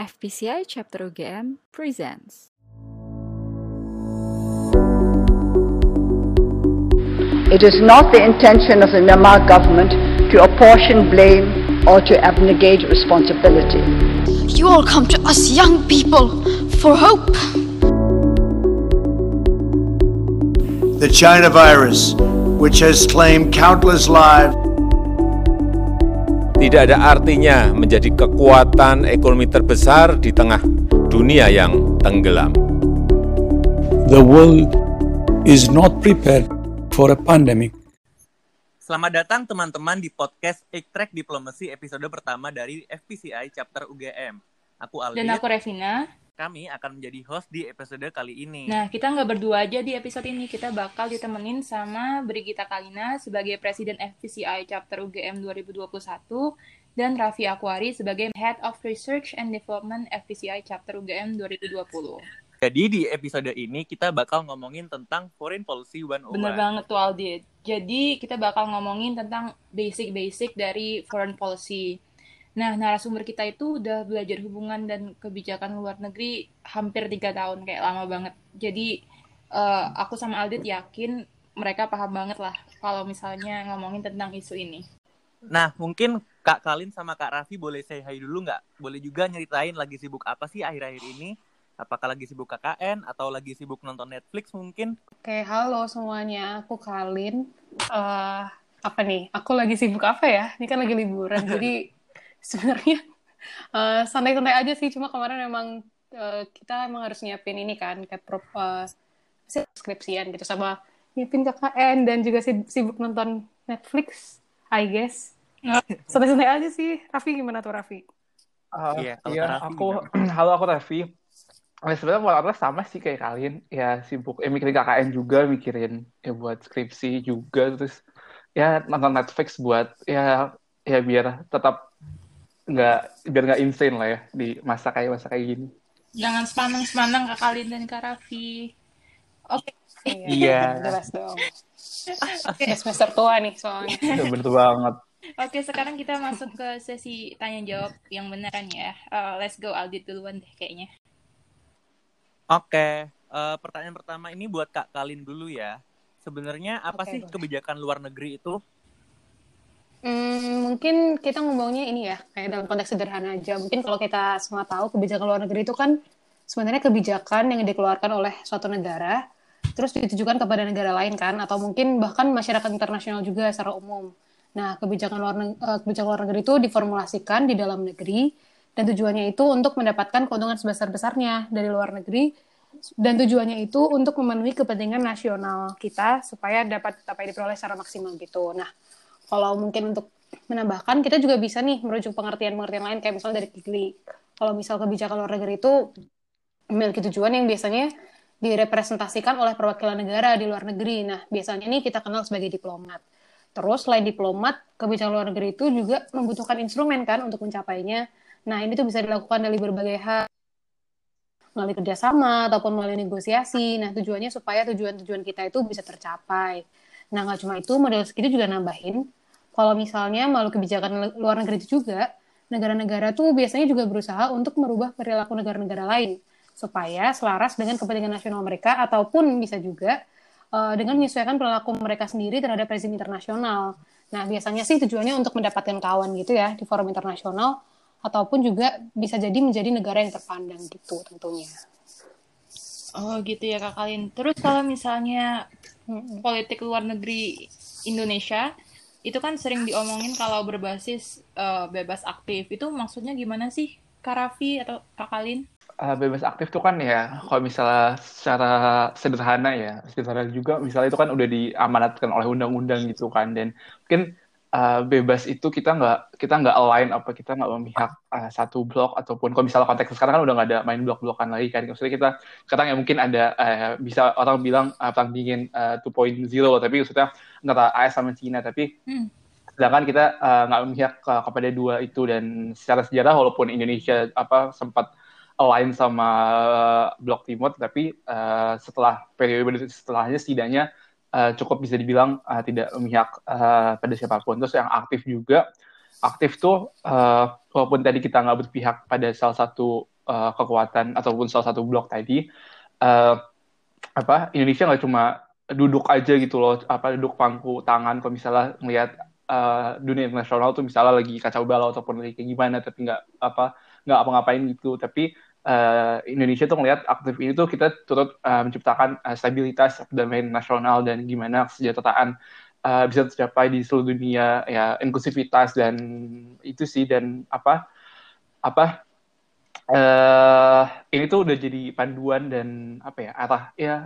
FPCI Chapter UGM presents. It is not the intention of the Myanmar government to apportion blame or to abnegate responsibility. You all come to us young people for hope. The China virus, which has claimed countless lives, tidak ada artinya menjadi kekuatan ekonomi terbesar di tengah dunia yang tenggelam. The world is not prepared for a pandemic. Selamat datang teman-teman di podcast Track Diplomacy episode pertama dari FPCI Chapter UGM. Aku Aldi. Dan aku Revina. Kami akan menjadi host di episode kali ini. Nah, kita nggak berdua aja di episode ini. Kita bakal ditemenin sama Brigita Kalina sebagai Presiden FPCI Chapter UGM 2021 dan Raffi Akwari sebagai Head of Research and Development FPCI Chapter UGM 2020. Jadi di episode ini kita bakal ngomongin tentang Foreign Policy 101. Bener banget tuh Aldi. Jadi kita bakal ngomongin tentang basic-basic dari foreign policy. Nah, narasumber kita itu udah belajar hubungan dan kebijakan luar negeri hampir tiga tahun, kayak lama banget. Jadi, uh, aku sama Aldit yakin mereka paham banget lah kalau misalnya ngomongin tentang isu ini. Nah, mungkin Kak Kalin sama Kak Raffi boleh say hi dulu nggak? Boleh juga nyeritain lagi sibuk apa sih akhir-akhir ini? Apakah lagi sibuk KKN atau lagi sibuk nonton Netflix mungkin? Oke, halo semuanya. Aku Kalin. Uh, apa nih? Aku lagi sibuk apa ya? Ini kan lagi liburan, jadi sebenarnya uh, santai-santai aja sih. Cuma kemarin memang uh, kita emang harus nyiapin ini kan kayak pro, uh, skripsian gitu sama nyiapin KKN dan juga sibuk nonton Netflix I guess. Santai-santai aja sih. Raffi gimana tuh Raffi? Uh, iya, iya aku halo aku Raffi. Eh, sebenarnya buat sama sih kayak kalian. Ya sibuk eh, mikirin KKN juga mikirin ya buat skripsi juga terus ya nonton Netflix buat ya ya biar tetap nggak biar nggak insane lah ya di masa kayak masa kayak gini. Jangan sepanang sepanang kak Kalin dan kak Raffi. Oke. Okay. Iya. Jelas dong. okay. Semester tua nih soalnya. Iya, betul banget. Oke, sekarang kita masuk ke sesi tanya jawab yang beneran ya. Uh, let's go Aldi duluan deh kayaknya. Oke, uh, pertanyaan pertama ini buat Kak Kalin dulu ya. Sebenarnya apa okay, sih boleh. kebijakan luar negeri itu? Hmm, mungkin kita ngomongnya ini ya, kayak dalam konteks sederhana aja. Mungkin kalau kita semua tahu kebijakan luar negeri itu kan sebenarnya kebijakan yang dikeluarkan oleh suatu negara, terus ditujukan kepada negara lain kan, atau mungkin bahkan masyarakat internasional juga secara umum. Nah, kebijakan luar, uh, kebijakan luar negeri itu diformulasikan di dalam negeri, dan tujuannya itu untuk mendapatkan keuntungan sebesar-besarnya dari luar negeri, dan tujuannya itu untuk memenuhi kepentingan nasional kita supaya dapat apa yang diperoleh secara maksimal gitu. Nah, kalau mungkin untuk menambahkan, kita juga bisa nih merujuk pengertian-pengertian lain kayak misalnya dari Kikli. Kalau misal kebijakan luar negeri itu memiliki tujuan yang biasanya direpresentasikan oleh perwakilan negara di luar negeri. Nah, biasanya nih kita kenal sebagai diplomat. Terus selain diplomat, kebijakan luar negeri itu juga membutuhkan instrumen kan untuk mencapainya. Nah, ini tuh bisa dilakukan dari berbagai hal melalui kerjasama ataupun melalui negosiasi. Nah, tujuannya supaya tujuan-tujuan kita itu bisa tercapai. Nah, nggak cuma itu, model segitu juga nambahin kalau misalnya melalui kebijakan luar negeri itu juga, negara-negara tuh biasanya juga berusaha untuk merubah perilaku negara-negara lain supaya selaras dengan kepentingan nasional mereka ataupun bisa juga uh, dengan menyesuaikan perilaku mereka sendiri terhadap rezim internasional. Nah, biasanya sih tujuannya untuk mendapatkan kawan gitu ya di forum internasional ataupun juga bisa jadi menjadi negara yang terpandang gitu tentunya. Oh gitu ya Kak Kalin. Terus kalau misalnya politik luar negeri Indonesia itu kan sering diomongin kalau berbasis uh, bebas aktif. Itu maksudnya gimana sih, Kak Raffi atau Kak Kalin? Uh, bebas aktif itu kan ya, kalau misalnya secara sederhana ya, sederhana juga misalnya itu kan udah diamanatkan oleh undang-undang gitu kan, dan mungkin uh, bebas itu kita nggak kita nggak align apa kita nggak memihak uh, satu blok ataupun kalau misalnya konteks sekarang kan udah nggak ada main blok-blokan lagi kan maksudnya kita sekarang ya mungkin ada uh, bisa orang bilang uh, perang dingin uh, 2.0 tapi maksudnya antara AS sama Cina tapi hmm. sedangkan kita nggak uh, memihak uh, kepada dua itu dan secara sejarah walaupun Indonesia apa sempat align sama blok timur tapi uh, setelah periode setelahnya setidaknya uh, cukup bisa dibilang uh, tidak memihak uh, pada siapa pun. Terus yang aktif juga, aktif tuh uh, walaupun tadi kita nggak berpihak pada salah satu uh, kekuatan ataupun salah satu blok tadi uh, apa Indonesia nggak cuma duduk aja gitu loh apa duduk pangku tangan kalau misalnya ngelihat uh, dunia internasional tuh misalnya lagi kacau balau ataupun lagi kayak gimana tapi nggak apa nggak apa-ngapain gitu. Tapi uh, Indonesia tuh ngelihat aktif ini tuh kita turut uh, menciptakan uh, stabilitas perdamaian nasional dan gimana kesejahteraan uh, bisa tercapai di seluruh dunia. Ya inklusivitas dan itu sih dan apa apa uh, ini tuh udah jadi panduan dan apa ya arah ya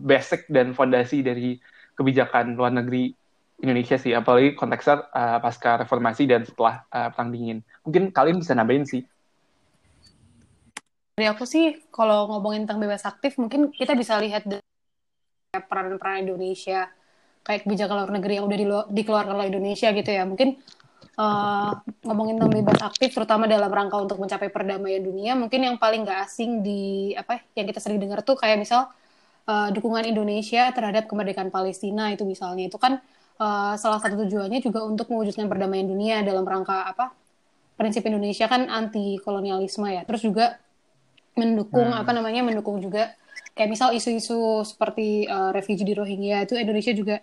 basic dan fondasi dari kebijakan luar negeri Indonesia sih, apalagi konteksnya uh, pasca reformasi dan setelah uh, perang dingin. Mungkin kalian bisa nambahin sih. Dari aku sih, kalau ngomongin tentang bebas aktif, mungkin kita bisa lihat peran-peran Indonesia, kayak kebijakan luar negeri yang udah dikeluarkan oleh Indonesia gitu ya. Mungkin uh, ngomongin tentang bebas aktif, terutama dalam rangka untuk mencapai perdamaian dunia, mungkin yang paling gak asing di apa yang kita sering dengar tuh kayak misal uh, dukungan Indonesia terhadap kemerdekaan Palestina itu misalnya. Itu kan uh, salah satu tujuannya juga untuk mewujudkan perdamaian dunia dalam rangka apa? Prinsip Indonesia kan anti kolonialisme ya. Terus juga mendukung hmm. apa namanya mendukung juga kayak misal isu-isu seperti uh, refugee di Rohingya itu Indonesia juga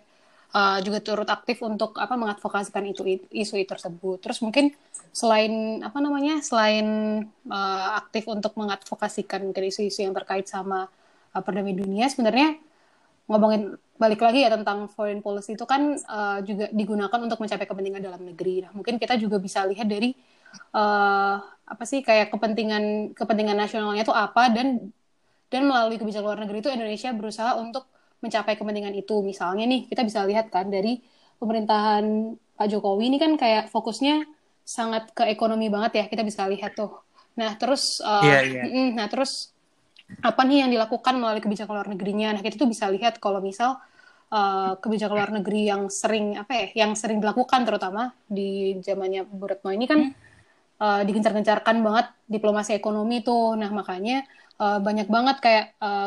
uh, juga turut aktif untuk apa mengadvokasikan itu isu itu tersebut. Terus mungkin selain apa namanya selain uh, aktif untuk mengadvokasikan mungkin isu-isu yang terkait sama uh, perdamaian dunia sebenarnya ngomongin balik lagi ya tentang foreign policy itu kan uh, juga digunakan untuk mencapai kepentingan dalam negeri. Nah, mungkin kita juga bisa lihat dari uh, apa sih kayak kepentingan kepentingan nasionalnya itu apa dan dan melalui kebijakan luar negeri itu Indonesia berusaha untuk mencapai kepentingan itu. Misalnya nih kita bisa lihat kan dari pemerintahan Pak Jokowi ini kan kayak fokusnya sangat ke ekonomi banget ya kita bisa lihat tuh. Nah terus uh, yeah, yeah. nah terus apa nih yang dilakukan melalui kebijakan luar negerinya. Nah, kita tuh bisa lihat kalau misal uh, kebijakan luar negeri yang sering apa ya, yang sering dilakukan terutama di zamannya Bu Retno ini kan hmm. uh, digencar-gencarkan banget diplomasi ekonomi tuh. Nah, makanya uh, banyak banget kayak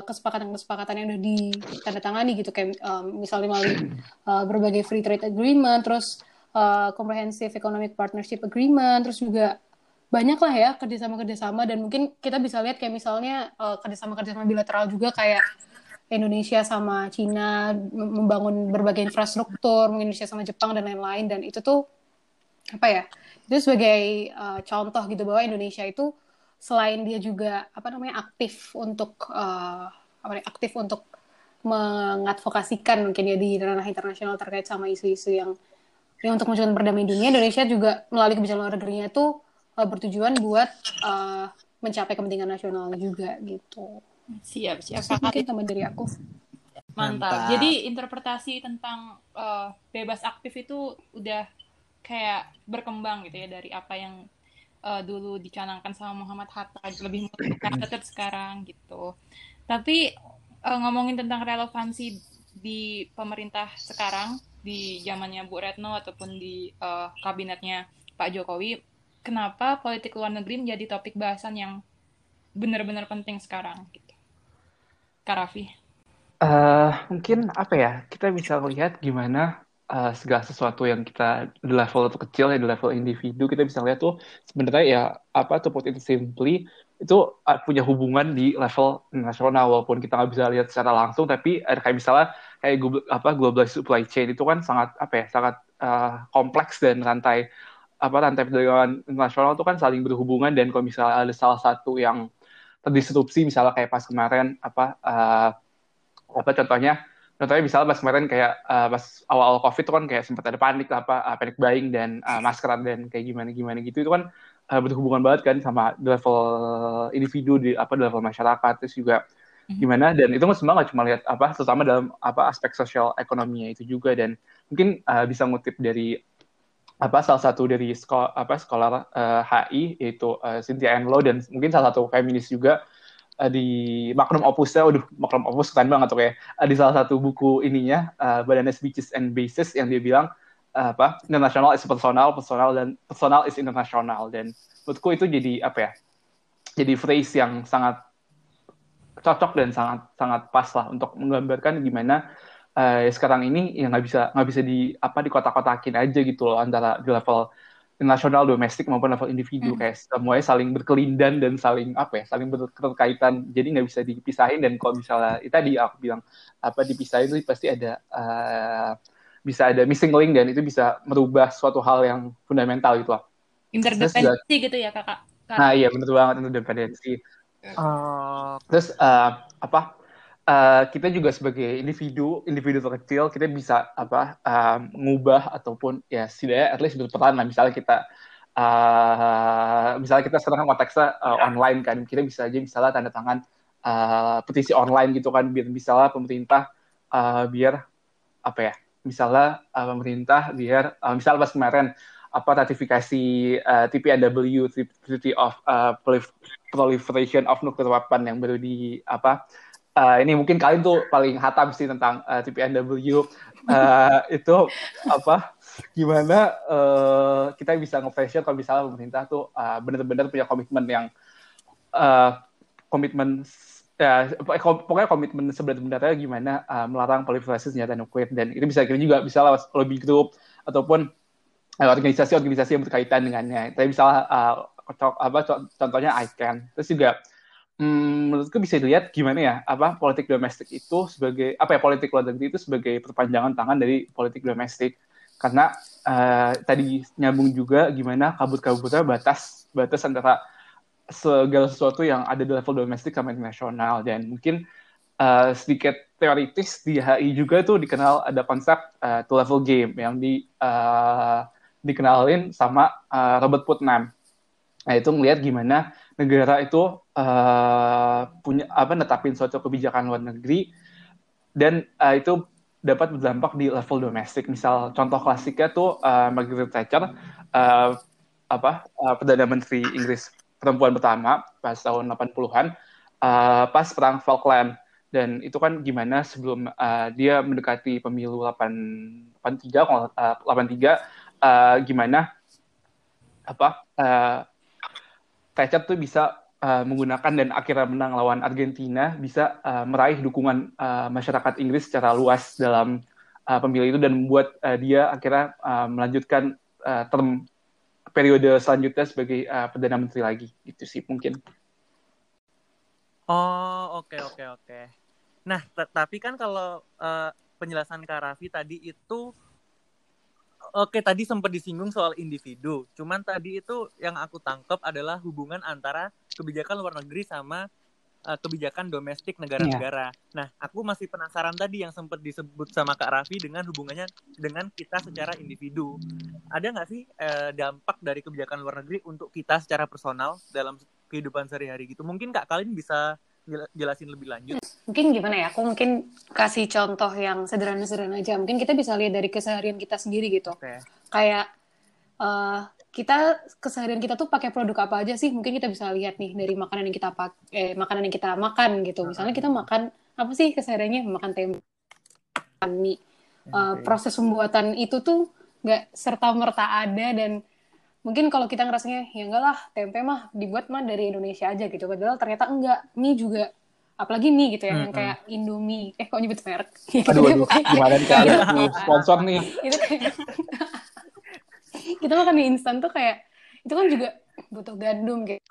kesepakatan-kesepakatan uh, yang udah ditandatangani gitu kayak um, misalnya melalui uh, berbagai free trade agreement, terus uh, comprehensive economic partnership agreement, terus juga banyak lah ya kerjasama-kerjasama dan mungkin kita bisa lihat kayak misalnya uh, kerjasama-kerjasama bilateral juga kayak Indonesia sama Cina membangun berbagai infrastruktur, Indonesia sama Jepang dan lain-lain dan itu tuh apa ya itu sebagai uh, contoh gitu bahwa Indonesia itu selain dia juga apa namanya aktif untuk uh, apa nih, aktif untuk mengadvokasikan mungkin ya di ranah internasional terkait sama isu-isu yang yang untuk menunjukkan perdamaian dunia Indonesia juga melalui kebijakan luar negerinya tuh uh, bertujuan buat uh, mencapai kepentingan nasional juga gitu. Siap, siap. Mungkin teman dari aku. Mantap. Mantap. Jadi interpretasi tentang uh, bebas aktif itu udah kayak berkembang gitu ya dari apa yang uh, dulu dicanangkan sama Muhammad Hatta lebih terdekat sekarang gitu. Tapi uh, ngomongin tentang relevansi di pemerintah sekarang di zamannya Bu Retno ataupun di uh, kabinetnya Pak Jokowi kenapa politik luar negeri menjadi topik bahasan yang benar-benar penting sekarang gitu. Karafi. Uh, mungkin apa ya kita bisa lihat gimana uh, segala sesuatu yang kita di level itu kecil ya di level individu kita bisa lihat tuh sebenarnya ya apa to put it simply itu uh, punya hubungan di level nasional walaupun kita nggak bisa lihat secara langsung tapi ada kayak misalnya kayak global, apa global supply chain itu kan sangat apa ya sangat uh, kompleks dan rantai apa rantai perdagangan internasional itu kan saling berhubungan dan kalau misalnya ada salah satu yang terdisrupsi misalnya kayak pas kemarin apa uh, apa contohnya? Contohnya misalnya pas kemarin kayak uh, pas awal-awal covid itu kan kayak sempat ada panik apa uh, panik buying dan uh, maskeran dan kayak gimana gimana gitu. Itu kan uh, berhubungan banget kan sama di level individu di apa di level masyarakat terus juga mhm. gimana? Dan itu semua nggak cuma lihat apa terutama dalam apa aspek sosial ekonominya itu juga. Dan mungkin uh, bisa ngutip dari apa salah satu dari sekolah apa sekolah uh, HI yaitu uh, Cynthia Enlow dan mungkin salah satu feminis juga uh, di Magnum Opusnya, waduh Magnum Opus keren banget tuh kayak uh, di salah satu buku ininya uh, Badanes Beaches and Bases yang dia bilang uh, apa international is personal, personal dan personal is international. Dan menurutku itu jadi apa ya jadi phrase yang sangat cocok dan sangat sangat pas lah untuk menggambarkan gimana uh, sekarang ini ya nggak bisa nggak bisa di apa di kotak-kotakin aja gitu loh antara di level nasional domestik maupun level individu kayak semuanya saling berkelindan dan saling apa ya saling berkaitan jadi nggak bisa dipisahin dan kalau misalnya itu tadi aku bilang apa dipisahin itu pasti ada uh, bisa ada missing link dan itu bisa merubah suatu hal yang fundamental gitu loh. Interdependensi gitu ya kakak. Nah iya benar banget interdependensi. Uh, terus uh, apa uh, kita juga sebagai individu individu terkecil kita bisa apa uh, mengubah ataupun ya setidaknya at least berperan lah. Misalnya kita uh, misalnya kita sekarang kan konteksnya uh, online kan. Kita bisa aja misalnya tanda tangan uh, petisi online gitu kan. Biar misalnya pemerintah uh, biar apa ya misalnya uh, pemerintah biar uh, misalnya pas kemarin apa ratifikasi uh, TPNW Treaty of uh, Proliferation of Nuclear Weapon yang baru di apa uh, ini mungkin kalian tuh paling hatam sih tentang uh, TPNW uh, itu apa gimana uh, kita bisa nge kalau misalnya pemerintah tuh uh, benar-benar punya komitmen yang uh, komitmen ya pokoknya komitmen sebenarnya gimana uh, melarang proliferasi senjata nuklir dan itu bisa kira juga bisa lewat lobby group ataupun organisasi-organisasi yang berkaitan dengannya. Tapi misalnya uh, apa contohnya ICANN. Terus juga hmm, menurutku bisa dilihat gimana ya apa politik domestik itu sebagai apa ya politik luar negeri itu sebagai perpanjangan tangan dari politik domestik. Karena uh, tadi nyambung juga gimana kabut-kabutnya batas batas antara segala sesuatu yang ada di level domestik sama internasional dan mungkin uh, sedikit teoritis di HI juga tuh dikenal ada konsep uh, two level game yang di uh, dikenalin sama uh, Robert Putnam. Nah itu melihat gimana negara itu uh, punya apa netapin suatu kebijakan luar negeri dan uh, itu dapat berdampak di level domestik. Misal contoh klasiknya tuh uh, Margaret Thatcher uh, apa uh, perdana menteri Inggris perempuan pertama pas tahun 80-an uh, pas perang Falkland dan itu kan gimana sebelum uh, dia mendekati pemilu 8 83 kalau uh, 83 uh, gimana apa uh, Thatcher tuh bisa uh, menggunakan dan akhirnya menang lawan Argentina bisa uh, meraih dukungan uh, masyarakat Inggris secara luas dalam uh, pemilu itu dan membuat uh, dia akhirnya uh, melanjutkan uh, term periode selanjutnya sebagai uh, perdana menteri lagi itu sih mungkin. Oh oke okay, oke okay, oke. Okay. Nah tapi kan kalau uh, penjelasan Kak Raffi tadi itu Oke, tadi sempat disinggung soal individu. Cuman tadi itu yang aku tangkap adalah hubungan antara kebijakan luar negeri sama uh, kebijakan domestik negara-negara. Yeah. Nah, aku masih penasaran tadi yang sempat disebut sama Kak Raffi dengan hubungannya dengan kita secara individu. Ada nggak sih uh, dampak dari kebijakan luar negeri untuk kita secara personal dalam kehidupan sehari-hari gitu? Mungkin Kak kalian bisa jelasin lebih lanjut. Mungkin gimana ya? Aku mungkin kasih contoh yang sederhana-sederhana aja. Mungkin kita bisa lihat dari keseharian kita sendiri gitu. Okay. Kayak uh, kita keseharian kita tuh pakai produk apa aja sih? Mungkin kita bisa lihat nih dari makanan yang kita pakai, eh, makanan yang kita makan gitu. Misalnya kita makan apa sih kesehariannya? Makan tempe, makan mie. Uh, proses pembuatan itu tuh nggak serta merta ada dan mungkin kalau kita ngerasanya ya enggak lah tempe mah dibuat mah dari Indonesia aja gitu. Padahal ternyata enggak. Mie juga apalagi mie gitu ya hmm, yang kayak Indomie. Eh kok nyebut merek? Aduh aduh. Gimana nih sponsor nih. Itu kayak kita makan mie instan tuh kayak itu kan juga butuh gandum gitu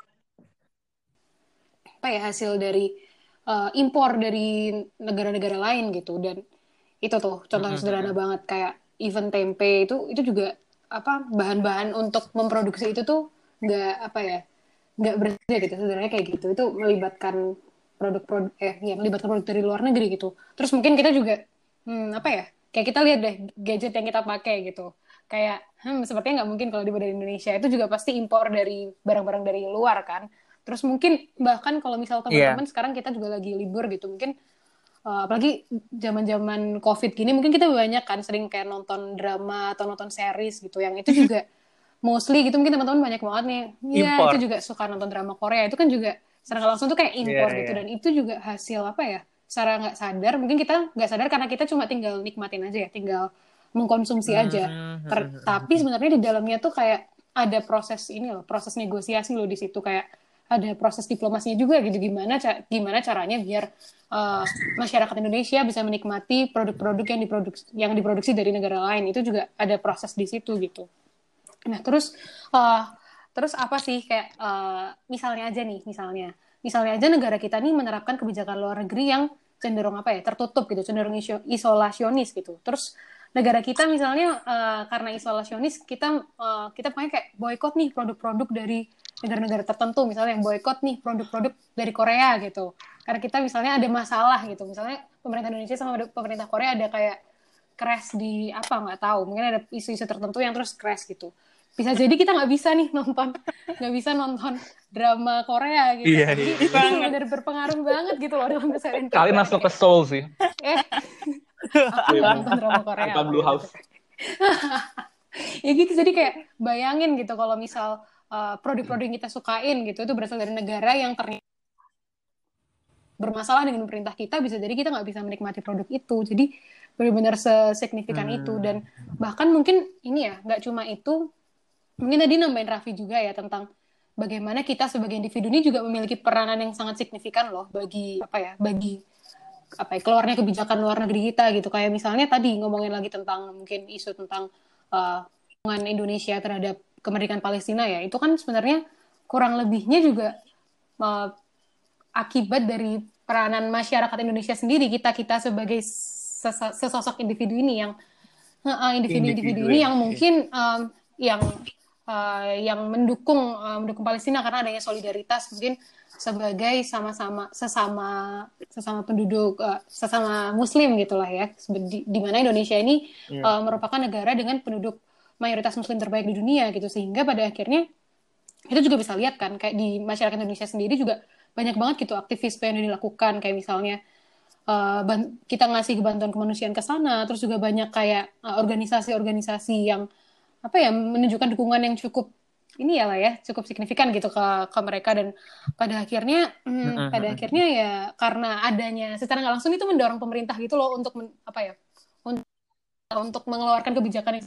apa ya hasil dari uh, impor dari negara-negara lain gitu. Dan itu tuh contoh yang sederhana banget. Kayak even tempe itu itu juga apa bahan-bahan untuk memproduksi itu tuh nggak apa ya nggak berbeda gitu sebenarnya kayak gitu itu melibatkan produk-produk eh ya melibatkan produk dari luar negeri gitu terus mungkin kita juga hmm, apa ya kayak kita lihat deh gadget yang kita pakai gitu kayak hmm, sepertinya nggak mungkin kalau dibuat dari Indonesia itu juga pasti impor dari barang-barang dari luar kan terus mungkin bahkan kalau misal iya. teman-teman yeah. sekarang kita juga lagi libur gitu mungkin uh, apalagi zaman-zaman covid gini mungkin kita banyak kan sering kayak nonton drama atau nonton series gitu yang itu juga mostly gitu mungkin teman-teman banyak banget nih. Ya itu juga suka nonton drama Korea itu kan juga secara langsung tuh kayak impor yeah, gitu. yeah. dan itu juga hasil apa ya secara nggak sadar mungkin kita nggak sadar karena kita cuma tinggal nikmatin aja ya tinggal mengkonsumsi aja. mm-hmm. Ter tapi sebenarnya di dalamnya tuh kayak ada proses ini loh proses negosiasi loh di situ. Kayak ada proses diplomasinya juga gitu gimana gimana caranya biar uh, masyarakat Indonesia bisa menikmati produk-produk yang diproduksi yang diproduksi dari negara lain itu juga ada proses di situ gitu. Nah, terus uh, terus apa sih kayak uh, misalnya aja nih, misalnya misalnya aja negara kita nih menerapkan kebijakan luar negeri yang cenderung apa ya tertutup gitu, cenderung isolasionis gitu. Terus negara kita misalnya uh, karena isolasionis kita uh, kita pengen kayak boykot nih produk-produk dari negara-negara tertentu. Misalnya yang boykot nih produk-produk dari Korea gitu. Karena kita misalnya ada masalah gitu. Misalnya pemerintah Indonesia sama pemerintah Korea ada kayak crash di apa nggak tahu. Mungkin ada isu-isu tertentu yang terus crash gitu. Bisa jadi kita nggak bisa nih nonton nggak bisa nonton drama Korea gitu. Iya, iya. jadi itu benar berpengaruh banget gitu loh dalam keseharian kalian langsung ke Seoul sih. Eh aku nonton drama Korea Blue House. Ya gitu jadi kayak bayangin gitu kalau misal uh, produk-produk yang kita sukain gitu itu berasal dari negara yang ternyata bermasalah dengan pemerintah kita bisa jadi kita nggak bisa menikmati produk itu. Jadi benar-benar sesignifikan hmm. itu. Dan bahkan mungkin ini ya nggak cuma itu mungkin tadi nambahin Raffi juga ya tentang bagaimana kita sebagai individu ini juga memiliki peranan yang sangat signifikan loh bagi apa ya bagi apa ya keluarnya kebijakan luar negeri kita gitu. Kayak misalnya tadi ngomongin lagi tentang mungkin isu tentang uh, Indonesia terhadap kemerdekaan Palestina ya. Itu kan sebenarnya kurang lebihnya juga uh, akibat dari peranan masyarakat Indonesia sendiri kita kita sebagai sesosok individu ini yang individu-individu ini yang mungkin um, yang uh, yang mendukung uh, mendukung Palestina karena adanya solidaritas mungkin sebagai sama-sama sesama sesama penduduk uh, sesama Muslim gitulah ya. Di, di mana Indonesia ini yeah. uh, merupakan negara dengan penduduk mayoritas Muslim terbaik di dunia gitu. Sehingga pada akhirnya itu juga bisa lihat kan kayak di masyarakat Indonesia sendiri juga banyak banget gitu aktivis yang dilakukan. Kayak misalnya uh, kita ngasih bantuan kemanusiaan ke sana terus juga banyak kayak organisasi eh, organisasi-organisasi yang apa ya menunjukkan dukungan yang cukup ini ya lah ya cukup signifikan gitu ke ke mereka. Dan pada akhirnya hmm, pada akhirnya ya karena adanya secara nggak langsung itu mendorong pemerintah gitu loh untuk men, apa ya untuk untuk mengeluarkan kebijakan yang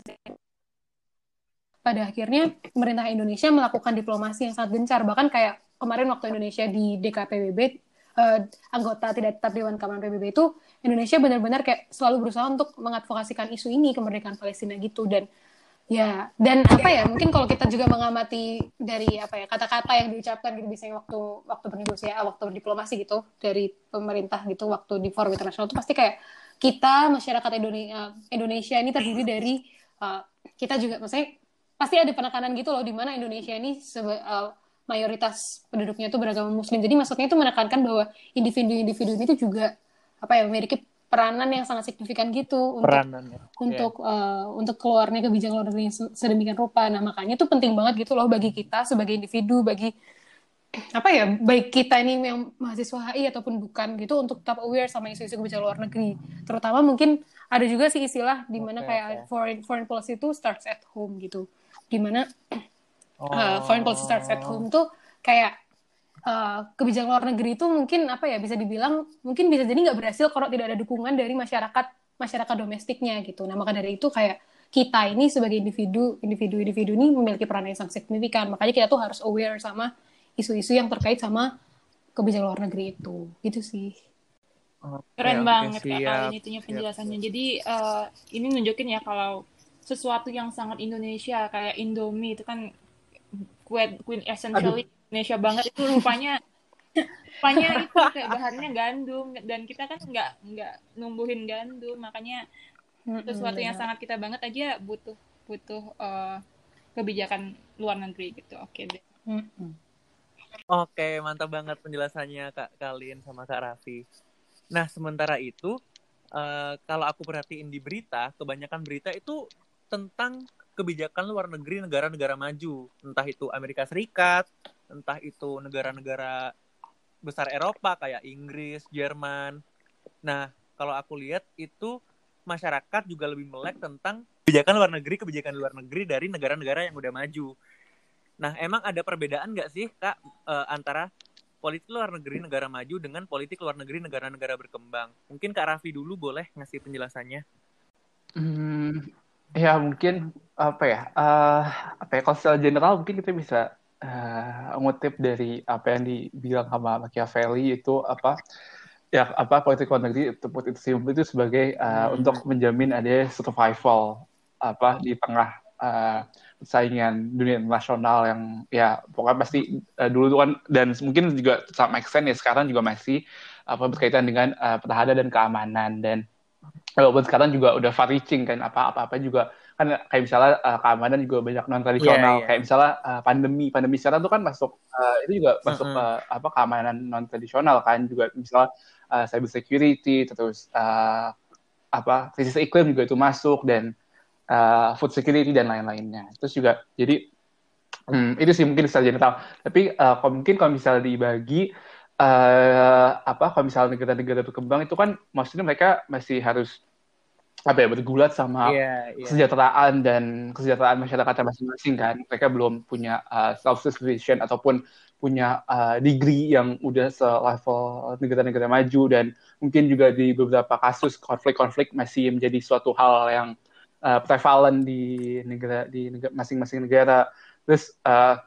pada akhirnya pemerintah Indonesia melakukan diplomasi yang sangat gencar. Bahkan kayak kemarin waktu Indonesia di DKPBB uh, eh, anggota tidak tetap Dewan Keamanan PBB itu Indonesia benar-benar kayak selalu berusaha untuk mengadvokasikan isu ini kemerdekaan Palestina gitu. Dan ya dan apa ya mungkin kalau kita juga mengamati dari apa ya kata-kata yang diucapkan gitu biasanya waktu waktu bernegosiasi waktu berdiplomasi gitu dari pemerintah gitu waktu di forum internasional itu pasti kayak kita masyarakat Indonesia Indonesia ini terdiri dari uh, kita juga maksudnya pasti ada penekanan gitu loh di mana Indonesia ini sebe, uh, mayoritas penduduknya itu beragama muslim. Jadi maksudnya itu menekankan bahwa individu-individu ini itu juga apa ya memiliki peranan yang sangat signifikan gitu untuk peranan, ya. untuk yeah. uh, untuk keluarnya kebijakan luar negeri sedemikian rupa. Nah makanya itu penting banget gitu loh bagi kita sebagai individu, bagi apa ya baik kita ini yang mahasiswa HI ataupun bukan gitu untuk tetap aware sama isu-isu kebijakan luar negeri. Terutama mungkin ada juga sih istilah di mana okay, kayak okay. foreign foreign policy itu starts at home gitu. Di mana oh. uh, foreign policy starts at home tuh kayak uh, kebijakan luar negeri itu mungkin apa ya bisa dibilang mungkin bisa jadi nggak berhasil kalau tidak ada dukungan dari masyarakat masyarakat domestiknya gitu. Nah maka dari itu kayak kita ini sebagai individu individu individu ini memiliki peran yang sangat signifikan. Makanya kita tuh harus aware sama isu-isu yang terkait sama kebijakan luar negeri itu. Gitu sih. Keren okay, banget okay, ya ini itunya penjelasannya. Siap. Jadi uh, ini nunjukin ya kalau sesuatu yang sangat Indonesia kayak Indomie itu kan kue queen essentially Aduh. Indonesia banget itu rupanya. Rupanya itu kayak bahannya gandum dan kita kan nggak nggak numbuhin gandum makanya sesuatu yang sangat kita banget aja butuh butuh uh, kebijakan luar negeri gitu. Oke okay, deh Oke, mantap banget penjelasannya Kak Kalin sama Kak Raffi. Nah, sementara itu, uh, kalau aku perhatiin di berita, kebanyakan berita itu tentang kebijakan luar negeri negara-negara maju, entah itu Amerika Serikat, entah itu negara-negara besar Eropa kayak Inggris, Jerman. Nah, kalau aku lihat itu masyarakat juga lebih melek tentang kebijakan luar negeri, kebijakan luar negeri dari negara-negara yang udah maju. Nah, emang ada perbedaan nggak sih, Kak, uh, antara politik luar negeri negara maju dengan politik luar negeri negara-negara berkembang? Mungkin Kak Raffi dulu boleh ngasih penjelasannya. Hmm, Ya mungkin apa ya uh, apa ya kalau secara general mungkin kita bisa uh, ngutip dari apa yang dibilang sama Machiavelli itu apa ya apa politik luar negeri itu itu itu sebagai uh, hmm. untuk menjamin ada survival apa di tengah uh, persaingan dunia internasional yang ya pokoknya pasti uh, dulu tuh kan dan mungkin juga sama extent ya sekarang juga masih apa berkaitan dengan uh, pertahanan dan keamanan dan walaupun sekarang juga udah far reaching kan apa apa apa juga. Kan kayak misalnya uh, keamanan juga banyak non tradisional yeah, yeah. kayak misalnya uh, pandemi. Pandemi sekarang tuh kan masuk uh, itu juga masuk mm -hmm. uh, apa keamanan non tradisional kan. Juga misalnya uh, cyber security terus uh, apa krisis iklim juga itu masuk dan uh, food security dan lain-lainnya. Terus juga jadi hmm, itu sih mungkin secara general. Tapi uh, mungkin kalau misalnya dibagi uh, apa kalau misalnya negara-negara berkembang itu kan maksudnya mereka masih harus apa ya bergulat sama yeah, yeah. kesejahteraan dan kesejahteraan masyarakatnya masing-masing kan. Mereka belum punya uh, self sufficient ataupun punya uh, degree yang udah selevel negara-negara maju. Dan mungkin juga di beberapa kasus konflik-konflik masih menjadi suatu hal yang uh, prevalent di negara di masing-masing negara. Terus uh,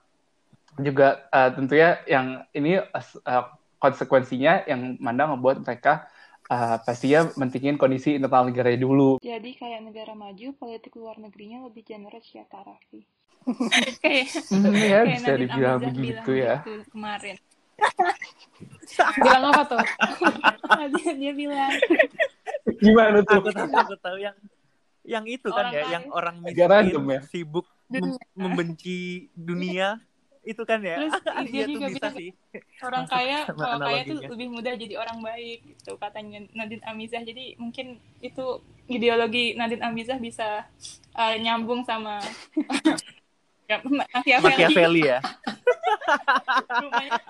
juga uh, tentunya yang ini uh, konsekuensinya yang mana membuat mereka uh, pastinya mentingin kondisi internal negara dulu. Jadi kayak negara maju, politik luar negerinya lebih generous ya Kak Raffi. kayak, hmm, ya, kayak bisa dibilang begitu ya. Gitu kemarin. bilang apa tuh? dia, dia bilang. Gimana tuh? Aku tahu, aku tahu yang yang itu kan ya, yang orang miskin ya? sibuk mem membenci dunia itu kan ya terus dia juga bisa sih orang kaya kalau kaya tuh lebih mudah jadi orang baik gitu katanya Nadine Amizah jadi mungkin itu ideologi Nadine Amizah bisa uh, nyambung sama ya, Machiavelli. Machiavelli ya Rupanya.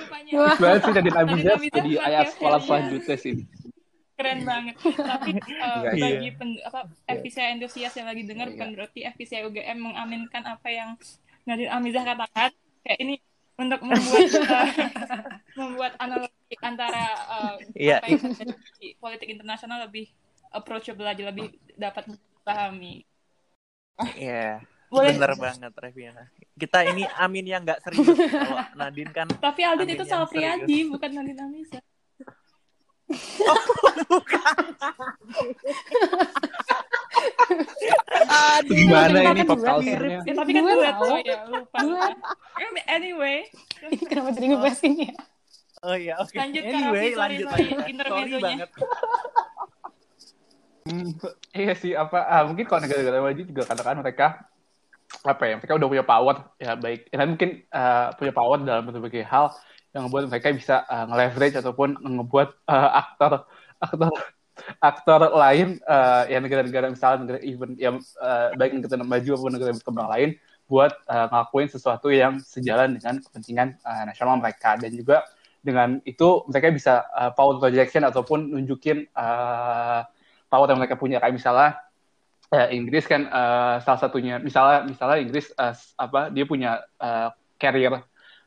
Rupanya. sih Nadine Amizah jadi ayat sekolah selanjutnya sih keren banget tapi uh, bagi pen, apa FPCA entusias yang lagi dengar bukan berarti FPCA UGM mengaminkan apa yang Nadir Amizah katakan kayak ini untuk membuat uh, membuat analogi antara uh, yeah. apa yang di politik internasional lebih approachable aja lebih dapat dipahami. Iya. Yeah. Boleh. Bener banget Reviana. Kita ini Amin yang nggak serius kalau Nadine kan. Tapi Aldin itu salah Priadi bukan Nadine Amizah. Oh, bukan. Aduh, Gimana ini pop culture-nya? Ya, tapi kan duet. Oh ya, lupa. Anyway. Ini kenapa jadi ngebahas ini ya? Oh iya, oke. Okay. Lanjut anyway, Raffi, lanjut sorry, sorry, intermezzonya. Hmm, iya sih apa ah, mungkin kalau negara-negara maju juga katakan mereka apa ya mereka udah punya power ya baik ya, mungkin uh, punya power dalam berbagai hal yang membuat mereka bisa uh, nge-leverage ataupun ngebuat uh, aktor aktor aktor lain uh, ya negara-negara misalnya negara even yang uh, baik negara maju maupun negara berkembang lain buat uh, ngelakuin sesuatu yang sejalan dengan kepentingan uh, nasional mereka. Dan juga dengan itu mereka bisa uh, power projection ataupun nunjukin uh, power yang mereka punya. Kayak misalnya uh, Inggris kan uh, salah satunya misalnya misalnya Inggris uh, apa dia punya uh, carrier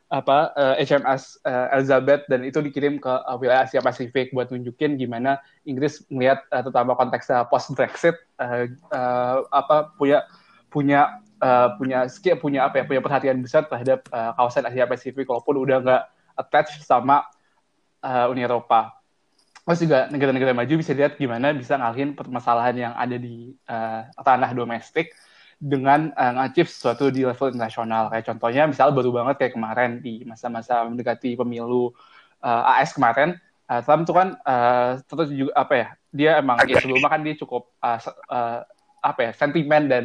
apa uh, eh, HMS uh, eh, Elizabeth dan itu dikirim ke uh, wilayah Asia Pasifik buat nunjukin gimana Inggris melihat uh, terutama konteks uh, post Brexit uh, uh, apa punya punya uh, punya skill punya apa ya punya perhatian besar terhadap uh, kawasan Asia Pasifik walaupun udah nggak attached sama uh, Uni Eropa. Terus juga negara-negara maju bisa lihat gimana bisa ngalihin permasalahan yang ada di uh, tanah domestik dengan uh, ngacip sesuatu di level internasional. Kayak contohnya misalnya baru banget kayak kemarin di masa-masa mendekati pemilu uh, AS kemarin, uh, Trump tuh kan uh, terus juga apa ya? Dia emang ya sebelumnya kan dia cukup uh, uh, apa ya sentimen dan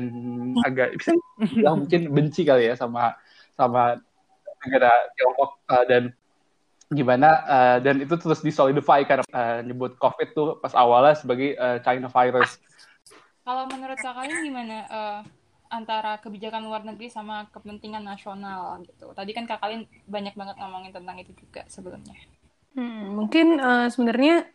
agak bisa ya, mungkin benci kali ya sama sama negara Tiongkok uh, dan gimana uh, dan itu terus disolidify karena uh, nyebut COVID tuh pas awalnya sebagai uh, China virus. Kalau menurut kalian gimana? Uh, antara kebijakan luar negeri sama kepentingan nasional gitu. Tadi kan Kak Kalin banyak banget ngomongin tentang itu juga sebelumnya. Hmm, mungkin uh, sebenarnya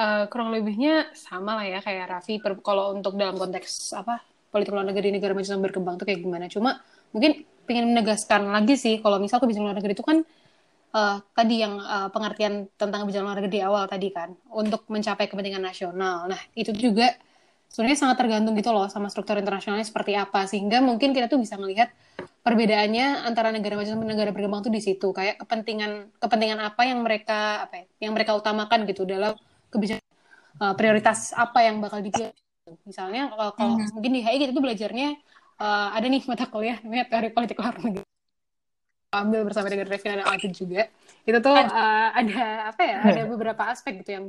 uh, kurang lebihnya sama lah ya kayak Raffi. Kalau untuk dalam konteks apa politik luar negeri negara maju yang berkembang tuh kayak gimana. Cuma mungkin pengen menegaskan lagi sih kalau misal kebijakan luar negeri itu kan uh, tadi yang uh, pengertian tentang kebijakan luar negeri di awal tadi kan untuk mencapai kepentingan nasional. Nah itu juga sebenarnya sangat tergantung gitu loh sama struktur internasionalnya seperti apa. Sehingga mungkin kita tuh bisa melihat perbedaannya antara negara maju sama negara berkembang tuh di situ. Kayak kepentingan kepentingan apa yang mereka apa ya yang mereka utamakan gitu dalam kebijakan uh, prioritas apa yang bakal dipilih. Misalnya kalau, kalau Mhm. mungkin di HI kita tuh belajarnya eh, ada nih mata kuliah namanya teori politik luar negeri. Ambil bersama dengan Revina dan Alvin juga. Itu tuh eh, ada apa ya ada beberapa aspek gitu yang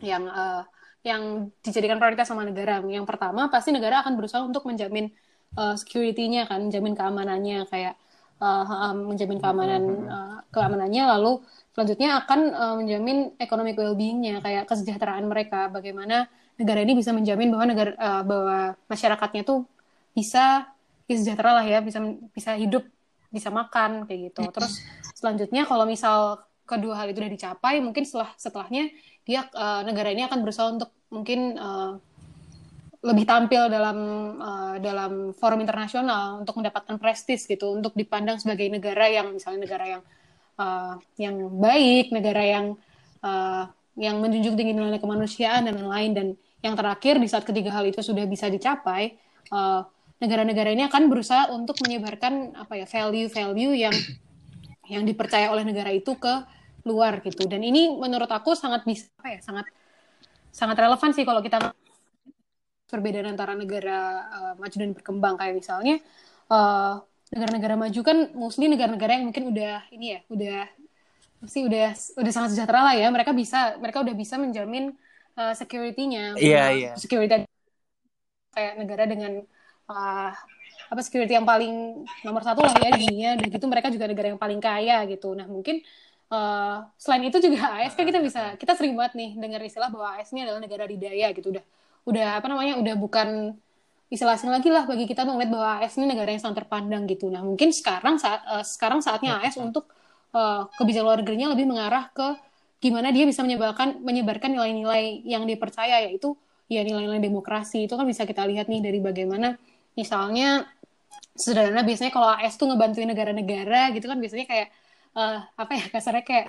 yang eh, yang dijadikan prioritas sama negara. Yang pertama pasti negara akan berusaha untuk menjamin eh, security-nya kan menjamin keamanannya kayak eh, menjamin keamanan eh, keamanannya. Lalu selanjutnya akan eh, menjamin economic well-being-nya kayak kesejahteraan mereka. Bagaimana negara ini bisa menjamin bahwa negara eh, bahwa masyarakatnya tuh bisa ya sejahtera lah ya bisa bisa hidup bisa makan kayak gitu. Terus selanjutnya kalau misal kedua hal itu udah dicapai mungkin setelah setelahnya dia eh, negara ini akan berusaha untuk mungkin eh, lebih tampil dalam eh, dalam forum internasional untuk mendapatkan prestis gitu untuk dipandang sebagai negara yang misalnya negara yang eh, yang baik negara yang eh, yang menjunjung tinggi nilai kemanusiaan dan lain-lain. Dan yang terakhir di saat ketiga hal itu sudah bisa dicapai eh, negara-negara ini akan berusaha untuk menyebarkan apa ya value-value yang yang dipercaya oleh negara itu ke luar gitu. Dan ini menurut aku sangat bisa apa ya sangat sangat relevan sih kalau kita perbedaan antara negara eh, maju dan berkembang. Kayak misalnya eh, negara-negara maju kan mostly negara-negara yang mungkin udah ini ya udah sih udah udah sangat sejahtera lah ya. Mereka bisa mereka udah bisa menjamin eh, security-nya. Eh, iya. security kayak negara dengan uh, apa security yang paling nomor satu lah ya di dunia. Dan gitu mereka juga negara yang paling kaya gitu. Nah mungkin uh, selain itu juga AS kan kita bisa kita sering banget nih dengar istilah bahwa AS ini adalah negara didaya gitu. Udah udah apa namanya udah bukan istilah asing lagi lah bagi kita melihat bahwa AS ini negara yang sangat terpandang gitu. Nah mungkin sekarang saat uh, sekarang saatnya AS untuk uh, kebijakan luar negerinya lebih mengarah ke gimana dia bisa menyebarkan menyebarkan nilai-nilai yang dipercaya yaitu ya nilai-nilai demokrasi. Itu kan bisa kita lihat nih dari bagaimana misalnya sederhana biasanya kalau AS tuh ngebantuin negara-negara gitu kan biasanya kayak eh, apa ya kasarnya kayak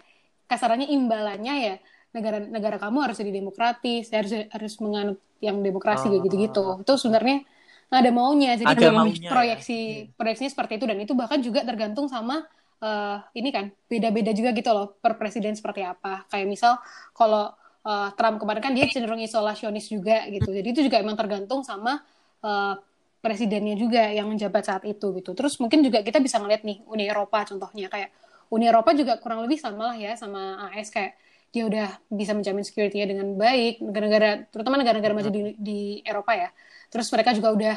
kasarannya imbalannya ya negara-negara kamu harus jadi demokratis harus harus menganut yang demokrasi kayak gitu-gitu. Itu sebenarnya ada maunya jadi Ada memang maunya ya. proyeksi proyeksinya seperti itu. Dan itu bahkan juga tergantung sama eh, ini kan beda-beda juga gitu loh per presiden seperti apa. Kayak misal kalau eh, Trump kemarin kan dia cenderung isolasionis juga gitu. Jadi itu juga emang tergantung sama eh, presidennya juga yang menjabat saat itu gitu. Terus mungkin juga kita bisa ngeliat nih Uni Eropa contohnya kayak Uni Eropa juga kurang lebih sama lah ya sama AS kayak dia udah bisa menjamin security-nya dengan baik negara-negara terutama negara-negara maju di, di Eropa ya. Terus mereka juga udah